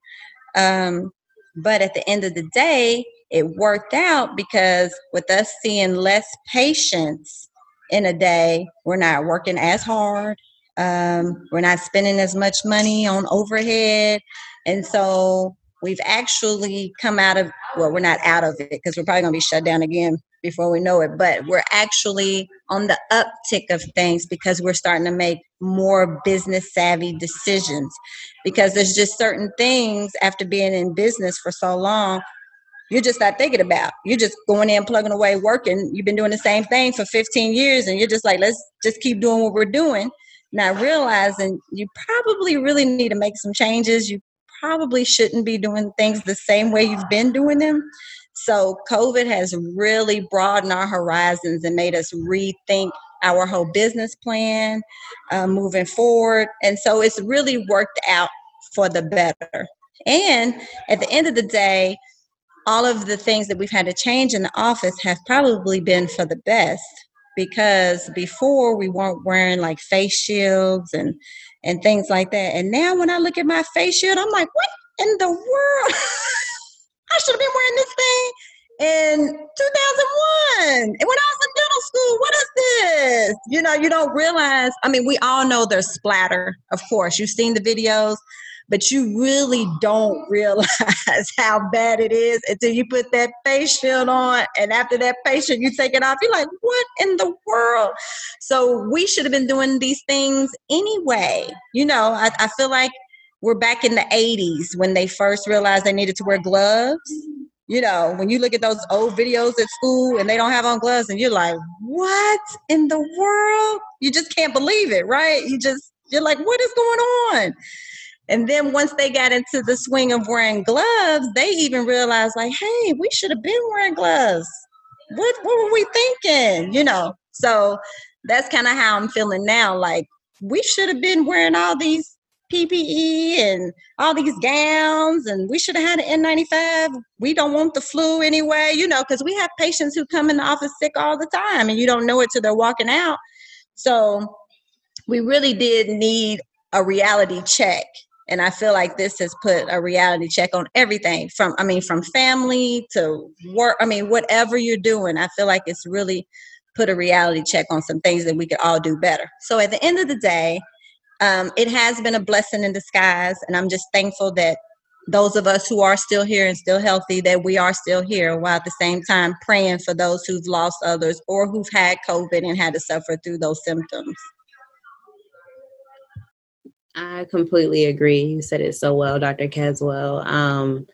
Um, but at the end of the day, it worked out because with us seeing less patients in a day, we're not working as hard. Um, we're not spending as much money on overhead. And so we've actually come out of, well, we're not out of it because we're probably going to be shut down again before we know it, but we're actually on the uptick of things because we're starting to make more business savvy decisions because there's just certain things after being in business for so long you're just not thinking about. You're just going in, plugging away, working. You've been doing the same thing for 15 years, and you're just like, let's just keep doing what we're doing. Not realizing you probably really need to make some changes. You probably shouldn't be doing things the same way you've been doing them. So, COVID has really broadened our horizons and made us rethink our whole business plan uh, moving forward. And so, it's really worked out for the better. And at the end of the day, all of the things that we've had to change in the office have probably been for the best because before we weren't wearing like face shields and and things like that. And now when i look at my face shield i'm like what in the world? I should have been wearing this thing in 2001 and when i was in dental school what is this? You know you don't realize i mean we all know there's splatter of course. You've seen the videos but you really don't realize how bad it is until you put that face shield on. And after that face shield, you take it off. You're like, what in the world? So we should have been doing these things anyway. You know, I, I feel like we're back in the 80s when they first realized they needed to wear gloves. You know, when you look at those old videos at school and they don't have on gloves, and you're like, what in the world? You just can't believe it, right? You just, you're like, what is going on? And then once they got into the swing of wearing gloves, they even realized, like, hey, we should have been wearing gloves. What what were we thinking? You know. So that's kind of how I'm feeling now. Like we should have been wearing all these PPE and all these gowns, and we should have had an N95. We don't want the flu anyway, you know, because we have patients who come in the office sick all the time, and you don't know it till they're walking out. So we really did need a reality check and i feel like this has put a reality check on everything from i mean from family to work i mean whatever you're doing i feel like it's really put a reality check on some things that we could all do better. So at the end of the day um, it has been a blessing in disguise and i'm just thankful that those of us who are still here and still healthy that we are still here while at the same time praying for those who've lost others or who've had covid and had to suffer through those symptoms I completely agree. You said it so well, Dr. Caswell. Um,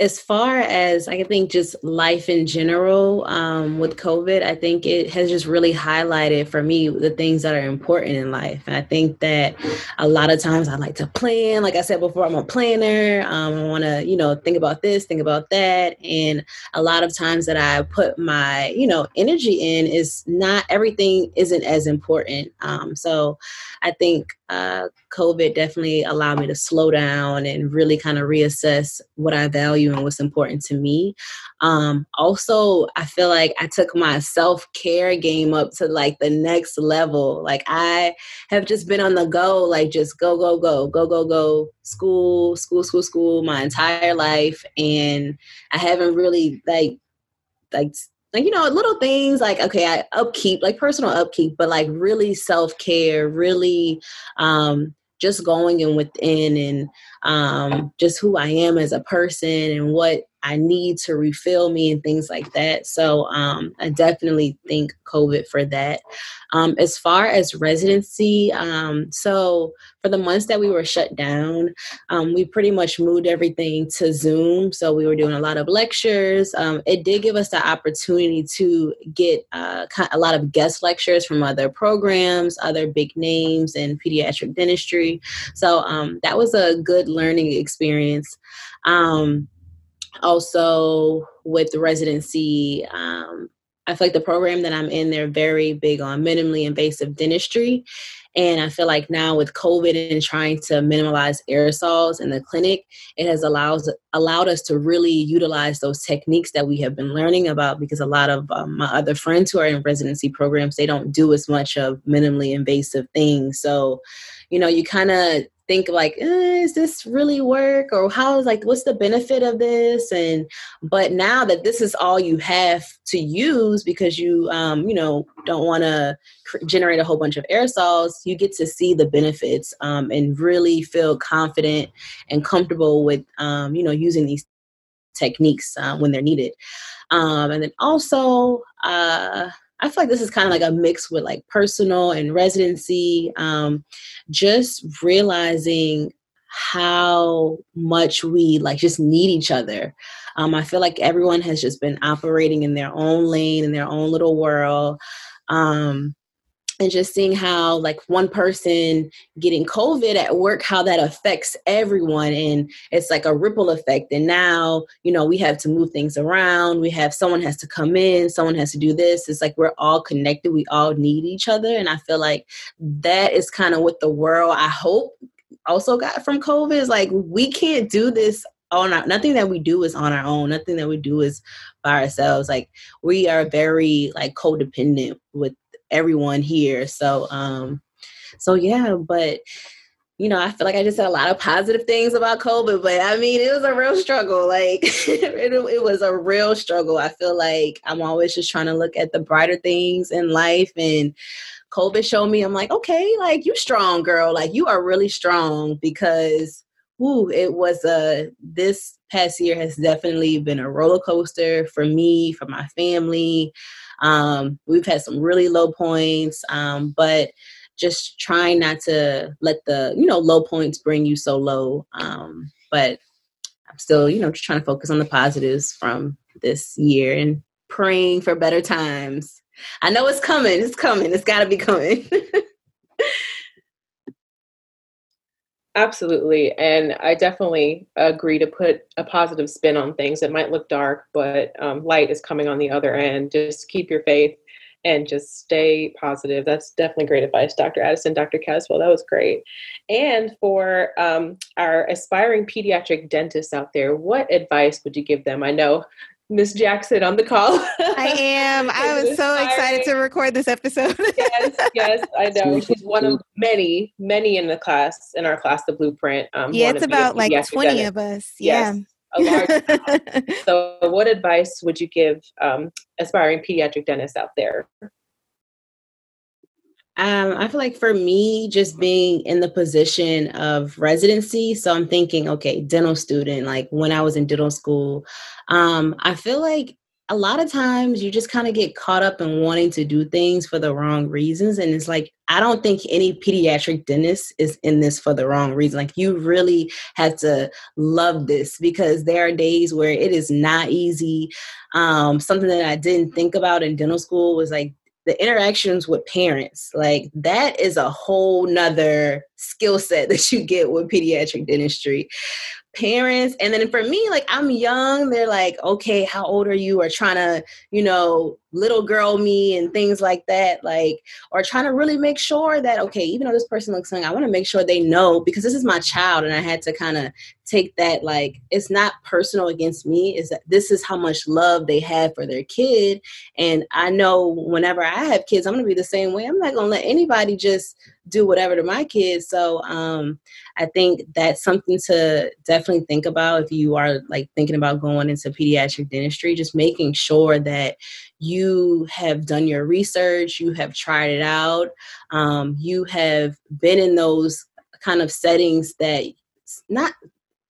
as far as I think just life in general um, with COVID, I think it has just really highlighted for me the things that are important in life. And I think that a lot of times I like to plan. Like I said before, I'm a planner. Um, I want to, you know, think about this, think about that. And a lot of times that I put my, you know, energy in is not everything isn't as important. Um, so I think uh, COVID definitely allowed me to slow down and really kind of reassess what I value and what's important to me. Um, also, I feel like I took my self care game up to like the next level. Like I have just been on the go, like just go, go, go, go, go, go, school, school, school, school, my entire life, and I haven't really like like like you know little things like okay i upkeep like personal upkeep but like really self-care really um just going in within and um just who i am as a person and what I need to refill me and things like that. So um, I definitely thank COVID for that. Um, as far as residency, um, so for the months that we were shut down, um, we pretty much moved everything to Zoom. So we were doing a lot of lectures. Um, it did give us the opportunity to get uh, a lot of guest lectures from other programs, other big names in pediatric dentistry. So um, that was a good learning experience. Um, also with the residency um, i feel like the program that i'm in they're very big on minimally invasive dentistry. And i feel like now with covid and trying to minimize aerosols in the clinic it has allows allowed us to really utilize those techniques that we have been learning about because a lot of um, my other friends who are in residency programs they don't do as much of minimally invasive things. So you know you kind of think like eh, is this really work? Or how is like what's the benefit of this? And but now that this is all you have to use because you um you know don't want to cr- generate a whole bunch of aerosols you get to see the benefits um, and really feel confident and comfortable with um, you know using these techniques uh, when they're needed. Um, and then also uh, I feel like this is kind of like a mix with like personal and residency. Um, just realizing how much we like just need each other. Um, I feel like everyone has just been operating in their own lane, in their own little world. Um, and just seeing how like one person getting covid at work how that affects everyone and it's like a ripple effect. And now you know we have to move things around. We have someone has to come in someone has to do this. It's like we're all connected. We all need each other. And i feel like that is kind of what the world i hope also got from covid is like we can't do this on our, nothing that we do is on our own. Nothing that we do is by ourselves. Like we are very like codependent with everyone here. So um so yeah, but you know, I feel like I just said a lot of positive things about COVID, but I mean, it was a real struggle. Like, it, it, was a real struggle. I feel like I'm always just trying to look at the brighter things in life. And COVID showed me, I'm like, okay, like, you strong, girl. Like, you are really strong because, ooh, it was a, this past year has definitely been a roller coaster for me, for my family. Um, we've had some really low points, um, but just trying not to let the you know low points bring you so low. Um, but I'm still you know just trying to focus on the positives from this year and praying for better times. I know it's coming. It's coming. It's got to be coming. Absolutely. And I definitely agree to put a positive spin on things. It might look dark, but um, light is coming on the other end. Just keep your faith and just stay positive. That's definitely great advice, Dr. Addison, Dr. Caswell. That was great. And for um, our aspiring pediatric dentists out there, what advice would you give them? I know Miss Jackson on the call. I am. I was so excited to record this episode. yes, yes, I know. She's one of many, many in the class, in our class, the Blueprint. Um, yeah, it's about like 20 dentist. of us. Yes, yeah. A large so, what advice would you give um, aspiring pediatric dentists out there? Um, I feel like for me, just being in the position of residency, so I'm thinking, okay, dental student, like when I was in dental school, um, I feel like a lot of times you just kind of get caught up in wanting to do things for the wrong reasons. And it's like, I don't think any pediatric dentist is in this for the wrong reason. Like, you really have to love this because there are days where it is not easy. Um, something that I didn't think about in dental school was like the interactions with parents like that is a whole nother skill set that you get with pediatric dentistry. Parents and then for me like i'm young they're like okay how old are you? or trying to you know little girl me and things like that like or trying to really make sure that okay even though this person looks young i want to make sure they know because this is my child and i had to kind of take that like it's not personal against me is that this is how much love they have for their kid. And i know whenever i have kids i'm going to be the same way i'm not going to let anybody just do whatever to my kids. So um i think that's something to definitely think about if you are like thinking about going into pediatric dentistry just making sure that you have done your research, you have tried it out, um, you have been in those kind of settings that not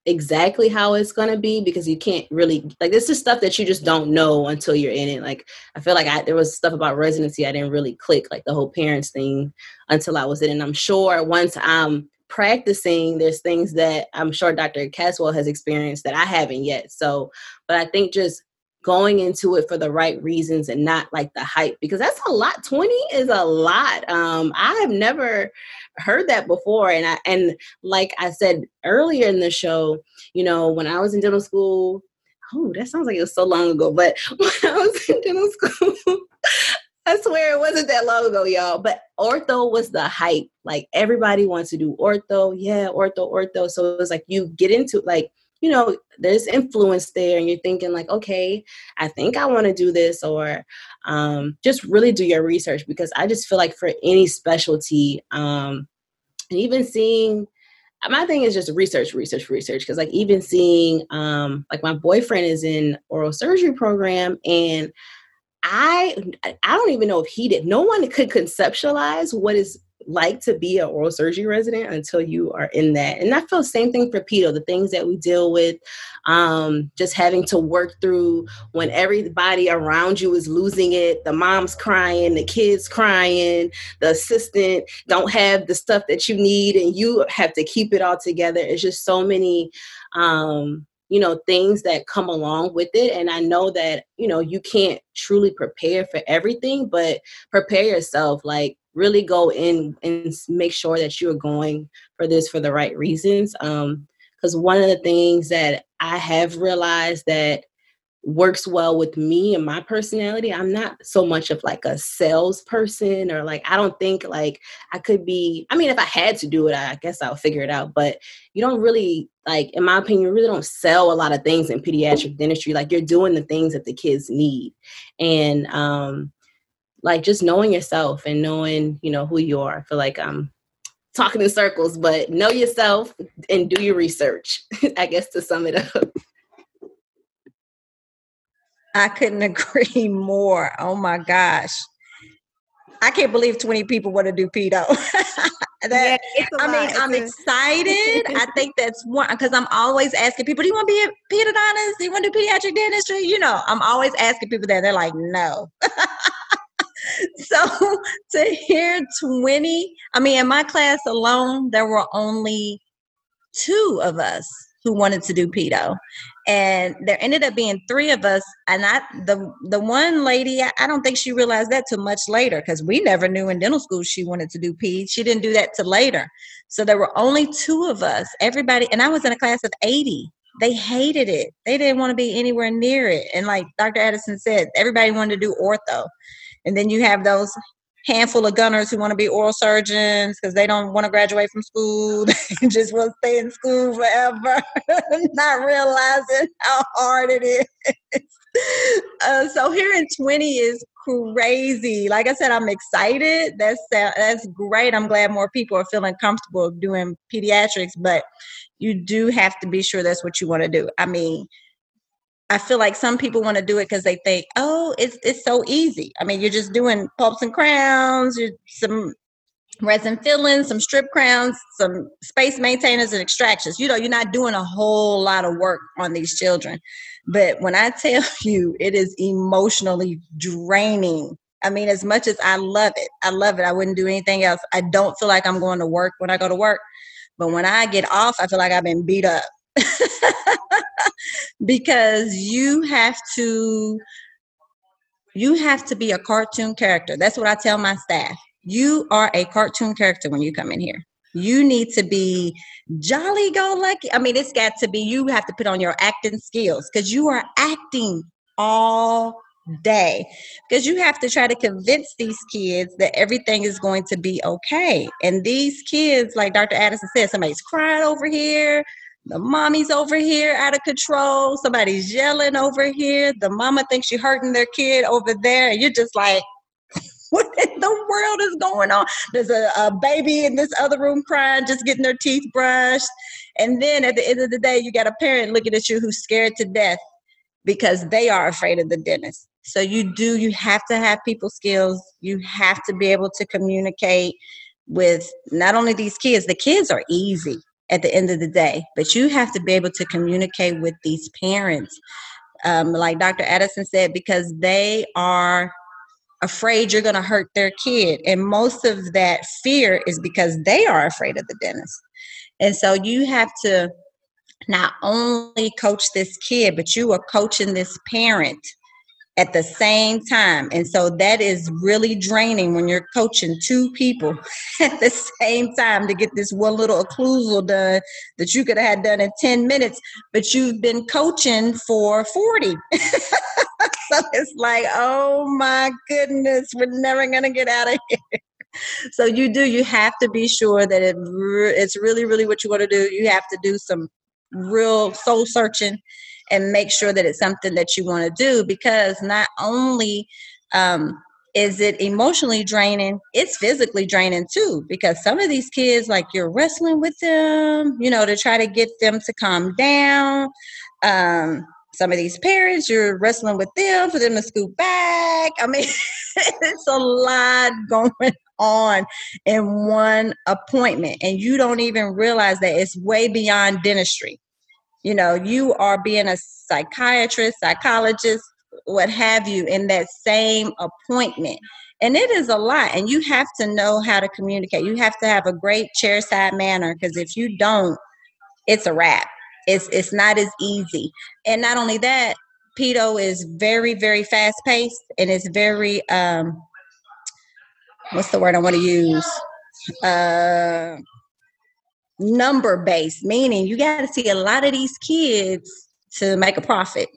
exactly how it's going to be because you can't really like this is stuff that you just don't know until you're in it. Like i feel like I, there was stuff about residency i didn't really click like the whole parents thing until i was in and i'm sure once i'm practicing there's things that i'm sure dr caswell has experienced that i haven't yet. So but i think just going into it for the right reasons and not like the hype because that's a lot 20 is a lot um i have never heard that before and i and like i said earlier in the show you know when i was in dental school oh that sounds like it was so long ago but when i was in dental school I swear it wasn't that long ago, y'all. But ortho was the hype. Like everybody wants to do ortho. Yeah, ortho, ortho. So it was like you get into like you know, there's influence there, and you're thinking, like, okay, I think I want to do this, or um, just really do your research because I just feel like for any specialty, um, and even seeing, my thing is just research, research, research. Because, like, even seeing, um, like, my boyfriend is in oral surgery program, and I I don't even know if he did. No one could conceptualize what is like to be an oral surgery resident until you are in that. And I feel the same thing for pedo, the things that we deal with, um, just having to work through when everybody around you is losing it, the mom's crying, the kids crying, the assistant don't have the stuff that you need and you have to keep it all together. It's just so many um you know things that come along with it and i know that you know you can't truly prepare for everything but prepare yourself like really go in and make sure that you're going for this for the right reasons um because one of the things that i have realized that works well with me and my personality. I'm not so much of like a salesperson or like I don't think like I could be I mean if I had to do it, I guess I'll figure it out. But you don't really like in my opinion, you really don't sell a lot of things in pediatric dentistry. Like you're doing the things that the kids need. And um like just knowing yourself and knowing, you know, who you are. I feel like I'm talking in circles, but know yourself and do your research, I guess to sum it up. I couldn't agree more. Oh my gosh. I can't believe 20 people want to do pedo. that, yeah, I mean, it's I'm a- excited. I think that's one because I'm always asking people, do you want to be a pedodontist? Do you want to do pediatric dentistry? You know, I'm always asking people that. They're like, no. so to hear 20, I mean, in my class alone, there were only two of us who wanted to do pedo. And there ended up being three of us and i the the one lady i, I don't think she realized that till much later because we never knew in dental school she wanted to do peds she didn't do that till later. So there were only two of us. Everybody and i was in a class of 80 they hated it. They didn't want to be anywhere near it. And like dr addison said everybody wanted to do ortho and then you have those handful of gunners who want to be oral surgeons because they don't want to graduate from school. They just want to stay in school forever, not realizing how hard it is. Uh, so here in 20 is crazy. Like I said, I'm excited. That's that's great. I'm glad more people are feeling comfortable doing pediatrics, but you do have to be sure that's what you want to do. I mean, I feel like some people want to do it because they think, oh, it's it's so easy. I mean, you're just doing pulps and crowns, you're some resin fillings, some strip crowns, some space maintainers and extractions. You know, you're not doing a whole lot of work on these children. But when I tell you it is emotionally draining, I mean, as much as I love it, I love it. I wouldn't do anything else. I don't feel like I'm going to work when I go to work. But when I get off, I feel like I've been beat up. because you have to you have to be a cartoon character. That's what I tell my staff. You are a cartoon character when you come in here. You need to be jolly go lucky. I mean, it's got to be, you have to put on your acting skills because you are acting all day because you have to try to convince these kids that everything is going to be okay. And these kids, like Dr. Addison said, somebody's crying over here, the mommy's over here out of control, somebody's yelling over here, the mama thinks you're hurting their kid over there, and you're just like, what in the world is going on? There's a, a baby in this other room crying, just getting their teeth brushed. And then at the end of the day, you got a parent looking at you who's scared to death because they are afraid of the dentist. So you do, you have to have people skills. You have to be able to communicate with not only these kids, the kids are easy at the end of the day, but you have to be able to communicate with these parents. Um, like Dr. Addison said, because they are afraid you're going to hurt their kid. And most of that fear is because they are afraid of the dentist. And so you have to not only coach this kid, but you are coaching this parent at the same time. And so that is really draining when you're coaching two people at the same time to get this one little occlusal done that you could have had done in 10 minutes, but you've been coaching for 40. so it's like, oh my goodness, we're never going to get out of here. So you do, you have to be sure that it, it's really, really what you want to do. You have to do some real soul searching and make sure that it's something that you want to do because not only um, is it emotionally draining it's physically draining too because some of these kids like you're wrestling with them you know to try to get them to calm down. Um, some of these parents you're wrestling with them for them to scoot back. I mean it's a lot going on in one appointment and you don't even realize that it's way beyond dentistry you know you are being a psychiatrist psychologist what have you in that same appointment. And it is a lot and you have to know how to communicate. You have to have a great chairside manner because if you don't it's a wrap. It's it's not as easy. And not only that pedo is very very fast paced and it's very um what's the word i want to use? Uh number based, meaning you got to see a lot of these kids to make a profit.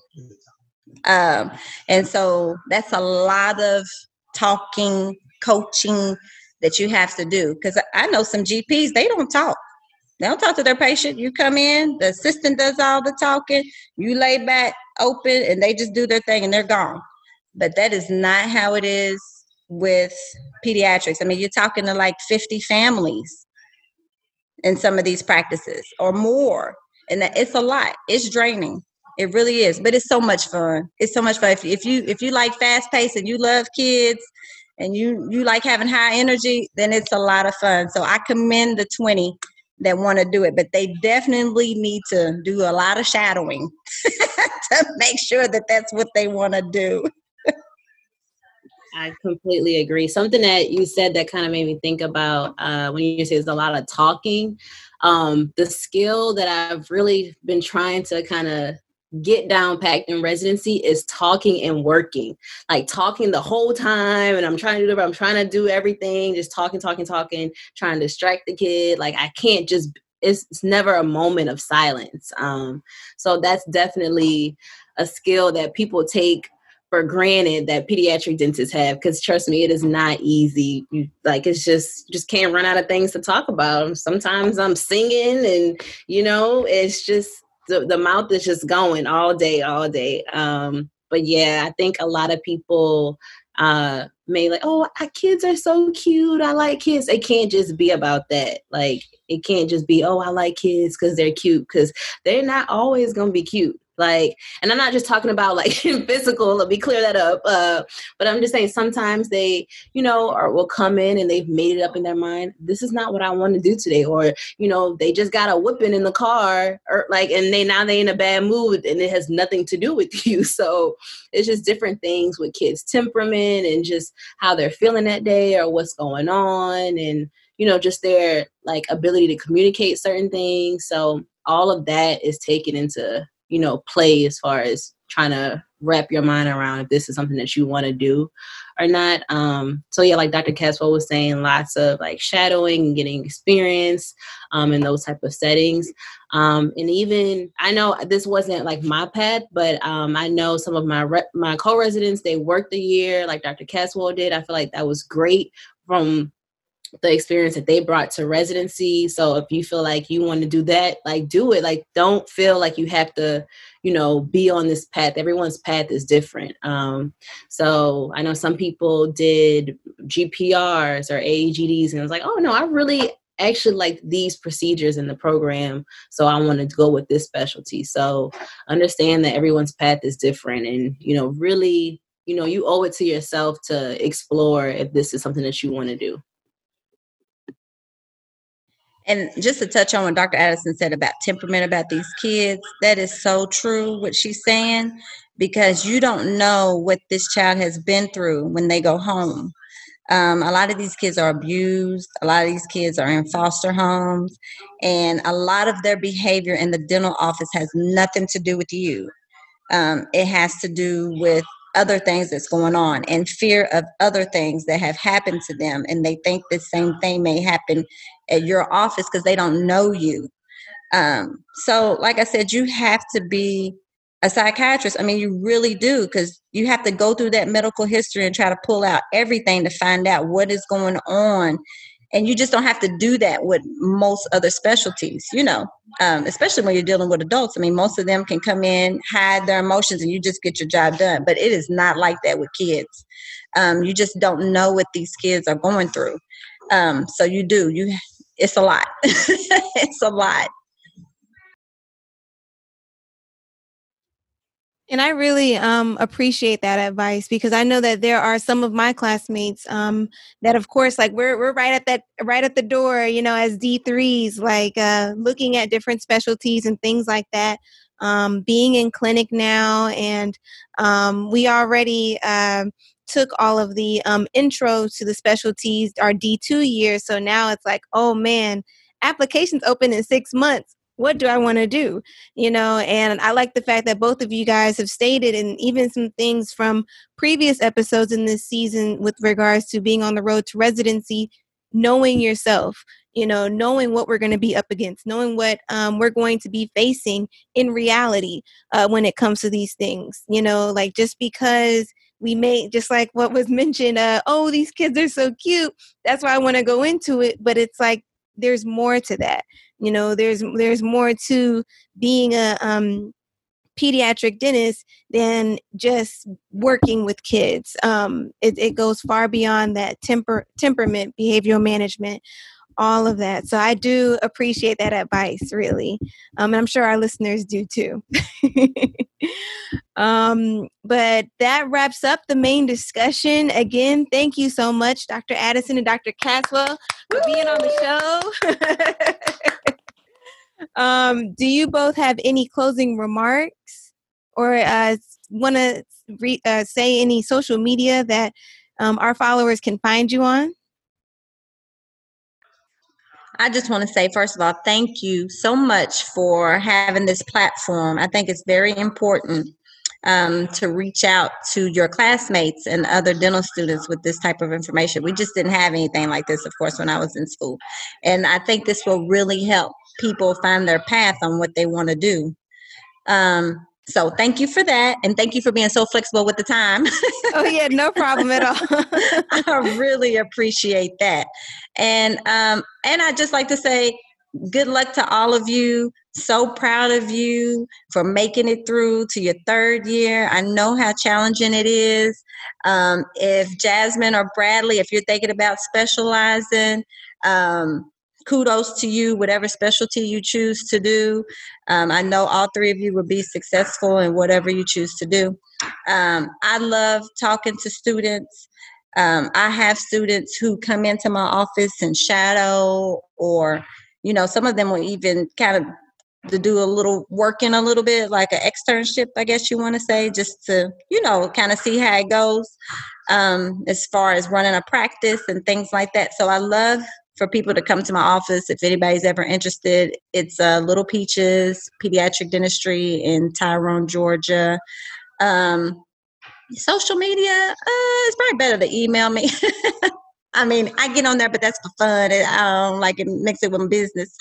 Um, and so that's a lot of talking, coaching that you have to do. Because I know some GPs, they don't talk. They don't talk to their patient. You come in, the assistant does all the talking, you lay back open, and they just do their thing and they're gone. But that is not how it is with pediatrics. I mean, you're talking to like 50 families in some of these practices or more. And that it's a lot. It's draining. It really is, but it's so much fun. It's so much fun. If, if you if you like fast pace and you love kids and you you like having high energy, then it's a lot of fun. So I commend the 20 that want to do it, but they definitely need to do a lot of shadowing to make sure that that's what they want to do. I completely agree. Something that you said that kind of made me think about uh, when you say there's a lot of talking. Um, the skill that I've really been trying to kind of get down packed in residency is talking and working like talking the whole time and i'm trying to do i'm trying to do everything just talking talking talking trying to distract the kid like i can't just it's, it's never a moment of silence um so that's definitely a skill that people take for granted that pediatric dentists have because trust me it is not easy. You, like it's just just can't run out of things to talk about. Sometimes i'm singing and you know it's just the, the mouth is just going all day all day. Um but yeah i think a lot of people uh may like oh kids are so cute. I like kids. It can't just be about that. Like it can't just be oh i like kids because they're cute because they're not always gonna be cute like and i'm not just talking about like physical let me clear that up uh, but i'm just saying sometimes they you know or will come in and they've made it up in their mind this is not what i want to do today or you know they just got a whipping in the car or like and they now they in a bad mood and it has nothing to do with you. So it's just different things with kids temperament and just how they're feeling that day or what's going on and you know just their like ability to communicate certain things. So all of that is taken into you know, play as far as trying to wrap your mind around if this is something that you want to do or not. Um, so yeah, like Dr. Caswell was saying, lots of like shadowing and getting experience um, in those type of settings. Um, and even I know this wasn't like my path, but um, I know some of my re- my co-residents they worked a year, like Dr. Caswell did. I feel like that was great from the experience that they brought to residency. So if you feel like you want to do that, like do it. Like don't feel like you have to, you know, be on this path. Everyone's path is different. Um, so I know some people did GPRs or AEGDs and it was like, oh no, I really actually like these procedures in the program. So I wanted to go with this specialty. So understand that everyone's path is different and, you know, really, you know, you owe it to yourself to explore if this is something that you want to do. And just to touch on what Dr. Addison said about temperament about these kids, that is so true what she's saying because you don't know what this child has been through when they go home. Um, a lot of these kids are abused. A lot of these kids are in foster homes, and a lot of their behavior in the dental office has nothing to do with you. Um, it has to do with other things that's going on and fear of other things that have happened to them and they think the same thing may happen at your office because they don't know you. Um, so like i said you have to be a psychiatrist. I mean you really do because you have to go through that medical history and try to pull out everything to find out what is going on and you just don't have to do that with most other specialties you know um, especially when you're dealing with adults. I mean most of them can come in hide their emotions and you just get your job done. But it is not like that with kids. Um, you just don't know what these kids are going through. Um, so you do. You it's a lot. It's a lot And I really um, appreciate that advice because I know that there are some of my classmates um, that, of course, like we're we're right at that right at the door, you know, as D threes, like uh, looking at different specialties and things like that. Um, being in clinic now, and um, we already um, took all of the um, intro to the specialties our D two year. So now it's like, oh man, applications open in six months what do I want to do? You know, and I like the fact that both of you guys have stated, and even some things from previous episodes in this season with regards to being on the road to residency, knowing yourself, you know, knowing what we're going to be up against, knowing what um, we're going to be facing in reality uh, when it comes to these things. You know, like just because we may, just like what was mentioned, uh, oh, these kids are so cute. That's why I want to go into it. But it's like, there's more to that. You know there's there's more to being a um, pediatric dentist than just working with kids. Um, it, it goes far beyond that temper temperament behavioral management all of that. So i do appreciate that advice really um, and i'm sure our listeners do too. Um, but that wraps up the main discussion. Again thank you so much dr addison and dr caswell for being on the show. Um, do you both have any closing remarks? Or uh, want to re- uh, say any social media that um, our followers can find you on? I just want to say, first of all, thank you so much for having this platform. I think it's very important um, to reach out to your classmates and other dental students with this type of information. We just didn't have anything like this, of course, when I was in school. And I think this will really help people find their path on what they want to do. Um, so thank you for that, and thank you for being so flexible with the time. oh yeah, no problem at all. I really appreciate that, and um, and I just like to say good luck to all of you. So proud of you for making it through to your third year. I know how challenging it is. Um, if Jasmine or Bradley, if you're thinking about specializing, um, kudos to you, whatever specialty you choose to do. Um, I know all three of you will be successful in whatever you choose to do. Um, I love talking to students. Um, I have students who come into my office and shadow, or, you know, some of them will even kind of to do a little working a little bit like an externship i guess you want to say just to you know kind of see how it goes um, as far as running a practice and things like that so i love for people to come to my office if anybody's ever interested. It's uh, Little Peaches Pediatric Dentistry in Tyrone, Georgia. Um, social media, uh, it's probably better to email me. I mean, I get on there, but that's for fun. I don't like it mix it with business.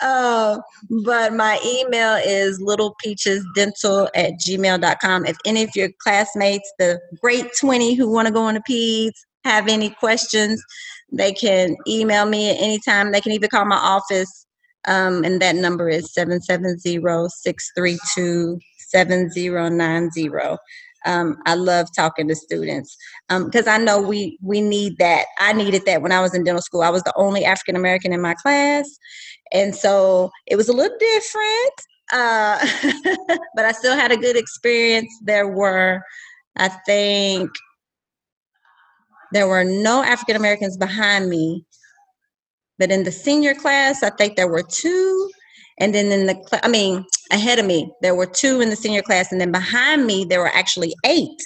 uh, but my email is littlepeachesdental at gmail.com. If any of your classmates, the great 20 who want to go into peds, have any questions, they can email me at any time. They can even call my office, um, and that number is 770-632-7090. Um, I love talking to students because um, I know we we need that. I needed that when I was in dental school. I was the only African American in my class, and so it was a little different. Uh, but I still had a good experience. There were, I think, there were no African Americans behind me, but in the senior class, I think there were two. And then in the, cl- I mean, ahead of me, there were two in the senior class, and then behind me, there were actually eight.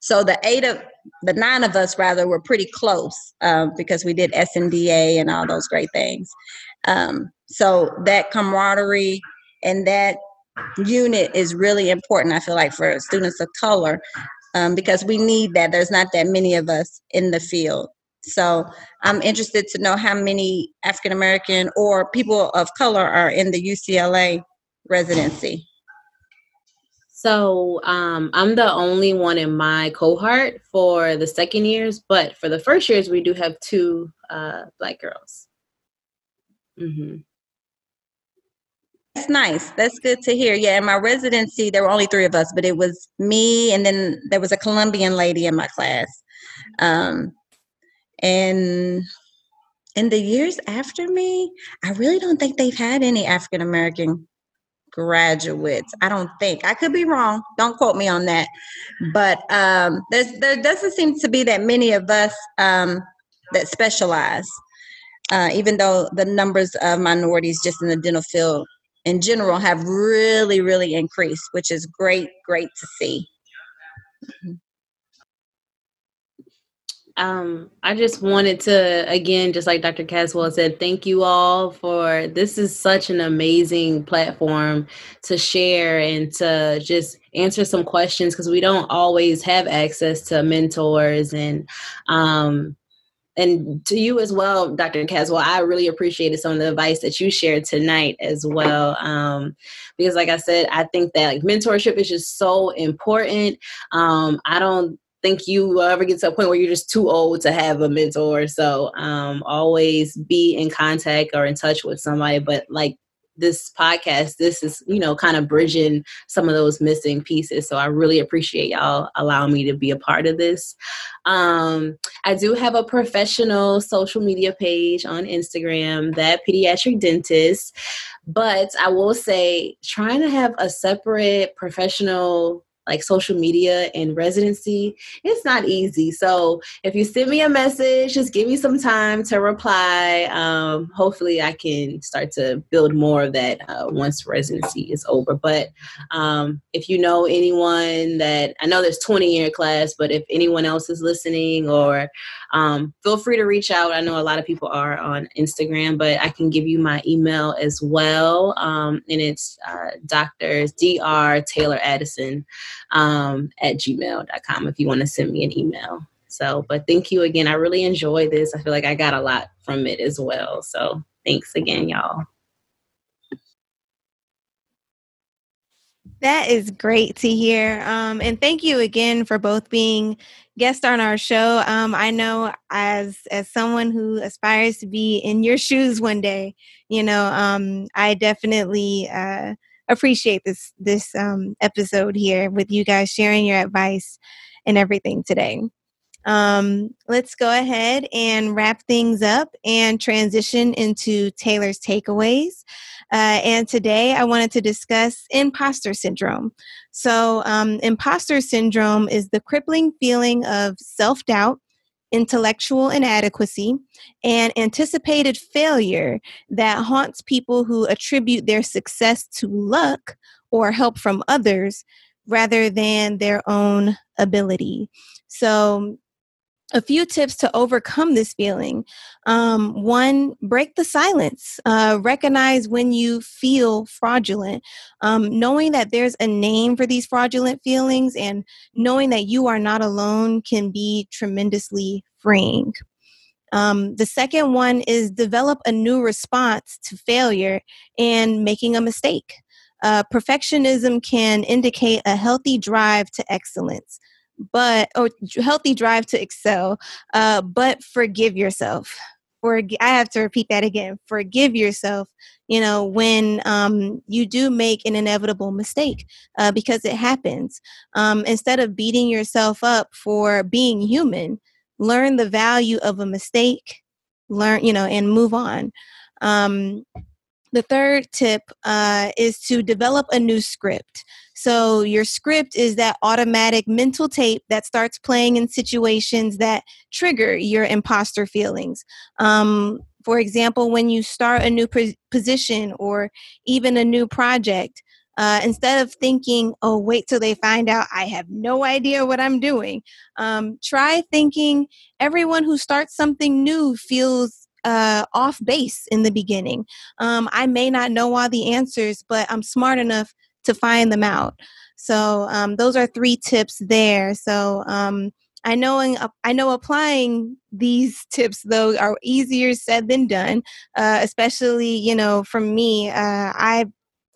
So the eight of, the nine of us rather, were pretty close um, because we did SNDA and all those great things. Um, so that camaraderie and that unit is really important, I feel like, for students of color um, because we need that. There's not that many of us in the field. So I'm interested to know how many African American or people of color are in the UCLA residency. So um, I'm the only one in my cohort for the second years, but for the first years, we do have two uh, black girls. Mm-hmm. That's nice. That's good to hear. Yeah, in my residency, there were only three of us, but it was me, and then there was a Colombian lady in my class. Um, and in the years after me, I really don't think they've had any African American graduates. I don't think. I could be wrong. Don't quote me on that. But um, there doesn't seem to be that many of us um, that specialize. Uh, even though the numbers of minorities just in the dental field in general have really, really increased, which is great, great to see. Mm-hmm. Um, I just wanted to again, just like Dr. Caswell said, thank you all for this is such an amazing platform to share and to just answer some questions because we don't always have access to mentors and um and to you as well, Dr. Caswell, I really appreciated some of the advice that you shared tonight as well. Um, because, like I said, I think that like mentorship is just so important. Um, I don't think you ever get to a point where you're just too old to have a mentor. So um, always be in contact or in touch with somebody. But like this podcast, this is, you know, kind of bridging some of those missing pieces. So I really appreciate y'all allowing me to be a part of this. Um, I do have a professional social media page on Instagram, that pediatric dentist. But I will say, trying to have a separate professional like social media and residency, it's not easy. So if you send me a message, just give me some time to reply. Um, hopefully, I can start to build more of that uh, once residency is over. But um, if you know anyone that I know there's 20 year class, but if anyone else is listening or um, feel free to reach out. I know a lot of people are on Instagram, but I can give you my email as well. Um, and it's uh, Dr. Dr. Taylor Addison um, at gmail.com if you want to send me an email. So, but thank you again. I really enjoy this. I feel like I got a lot from it as well. So, thanks again, y'all. That is great to hear. Um, and thank you again for both being guests on our show. Um, I know as as someone who aspires to be in your shoes one day, you know, um, I definitely uh, appreciate this this um, episode here with you guys sharing your advice and everything today. Um, let's go ahead and wrap things up and transition into Taylor's takeaways. Uh, and today I wanted to discuss imposter syndrome. So, um, imposter syndrome is the crippling feeling of self doubt, intellectual inadequacy, and anticipated failure that haunts people who attribute their success to luck or help from others rather than their own ability. So, a few tips to overcome this feeling. Um, one, break the silence. Uh, recognize when you feel fraudulent. Um, knowing that there's a name for these fraudulent feelings and knowing that you are not alone can be tremendously freeing. Um, the second one is develop a new response to failure and making a mistake. Uh, perfectionism can indicate a healthy drive to excellence but or healthy drive to excel uh, but forgive yourself. For i have to repeat that again forgive yourself you know when um, you do make an inevitable mistake uh, because it happens. Um, instead of beating yourself up for being human learn the value of a mistake learn you know and move on. Um, the third tip uh, is to develop a new script. So, your script is that automatic mental tape that starts playing in situations that trigger your imposter feelings. Um, for example, when you start a new position or even a new project, uh, instead of thinking, oh, wait till they find out I have no idea what I'm doing, um, try thinking everyone who starts something new feels uh, off base in the beginning. Um, I may not know all the answers, but I'm smart enough to find them out. So um, those are three tips there. So um, I know I know applying these tips though are easier said than done. Uh, especially you know for me, uh, I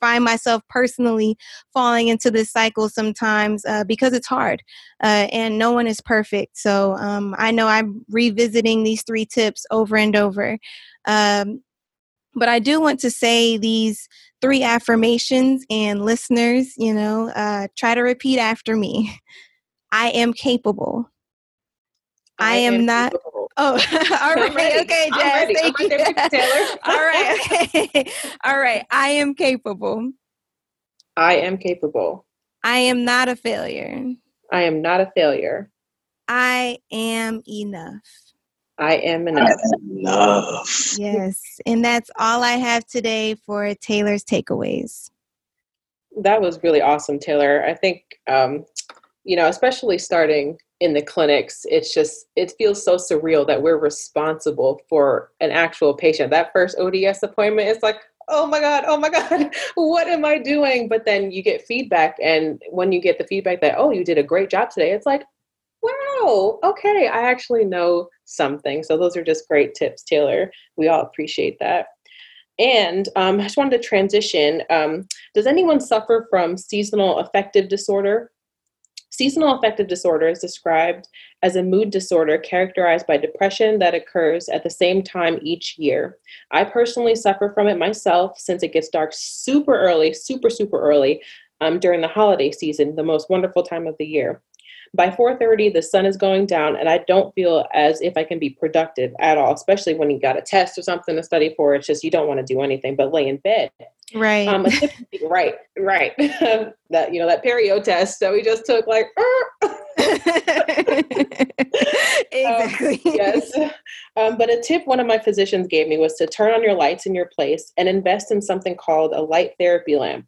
find myself personally falling into this cycle sometimes uh, because it's hard uh, and no one is perfect. So um, I know I'm revisiting these three tips over and over. Um, but I do want to say these three affirmations, and listeners, you know, uh, try to repeat after me. I am capable. I, I am, am, not. Capable. Oh, all right. Okay, Jazz. Thank you. Taylor. all right. Okay. all right. I am capable. I am capable. I am not a failure. I am not a failure. I am enough. I am enough. enough. Yes. And that's all I have today for Taylor's takeaways. That was really awesome, Taylor. I think, um, you know, especially starting in the clinics, it's just, it feels so surreal that we're responsible for an actual patient. That first ODS appointment is like, oh my God, oh my God, what am I doing? But then you get feedback. And when you get the feedback that, oh, you did a great job today, it's like, wow, okay, I actually know something. So those are just great tips, Taylor. We all appreciate that. And um, I just wanted to transition. Um, does anyone suffer from seasonal affective disorder? Seasonal affective disorder is described as a mood disorder characterized by depression that occurs at the same time each year. I personally suffer from it myself since it gets dark super early, super, super early um, during the holiday season, the most wonderful time of the year. By 4:30, the sun is going down, and I don't feel as if I can be productive at all. Especially when you got a test or something to study for. It's just you don't want to do anything but lay in bed. Right. Um, right. Right. that you know that perio test that we just took. Like. exactly. Um, yes. Um, but a tip one of my physicians gave me was to turn on your lights in your place and invest in something called a light therapy lamp.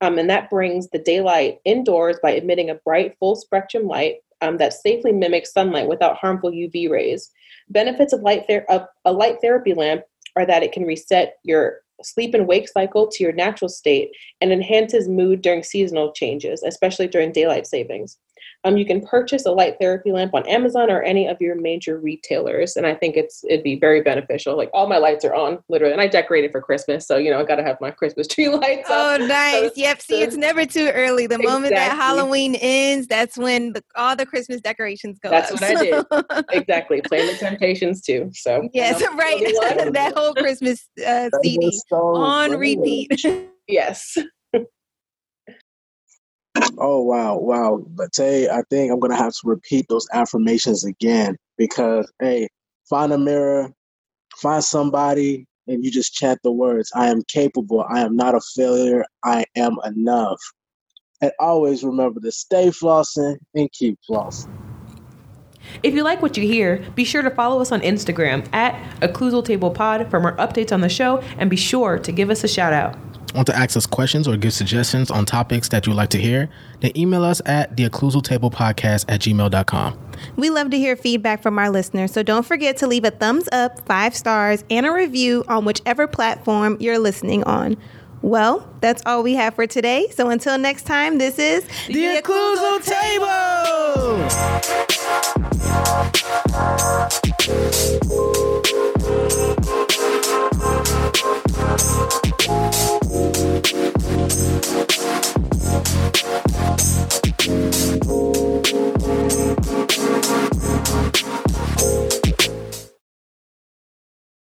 Um, and that brings the daylight indoors by emitting a bright full spectrum light um, that safely mimics sunlight without harmful UV rays. Benefits of light ther- of a light therapy lamp are that it can reset your sleep and wake cycle to your natural state and enhances mood during seasonal changes, especially during daylight savings. Um, you can purchase a light therapy lamp on Amazon or any of your major retailers, and I think it's it'd be very beneficial. Like all my lights are on, literally, and I decorated for Christmas, so you know I got to have my Christmas tree lights. Oh, up. nice! So, yep. See, so, it's never too early. The exactly. moment that Halloween ends, that's when the, all the Christmas decorations go. That's up, what so. I did. exactly. Playing the Temptations too. So yes, right. that whole Christmas uh, CD on repeat. yes. Oh wow, wow. But Tay, I think I'm gonna have to repeat those affirmations again because hey, find a mirror, find somebody, and you just chant the words, I am capable, I am not a failure, I am enough. And always remember to stay flossing and keep flossing. If you like what you hear, be sure to follow us on Instagram at Occlusal Table Pod for more updates on the show and be sure to give us a shout out. Want to ask us questions or give suggestions on topics that you'd like to hear? Then email us at the Occlusal Table Podcast at gmail.com. We love to hear feedback from our listeners, so don't forget to leave a thumbs up, five stars, and a review on whichever platform you're listening on. Well, that's all we have for today. So until next time, this is The Occlusal Table!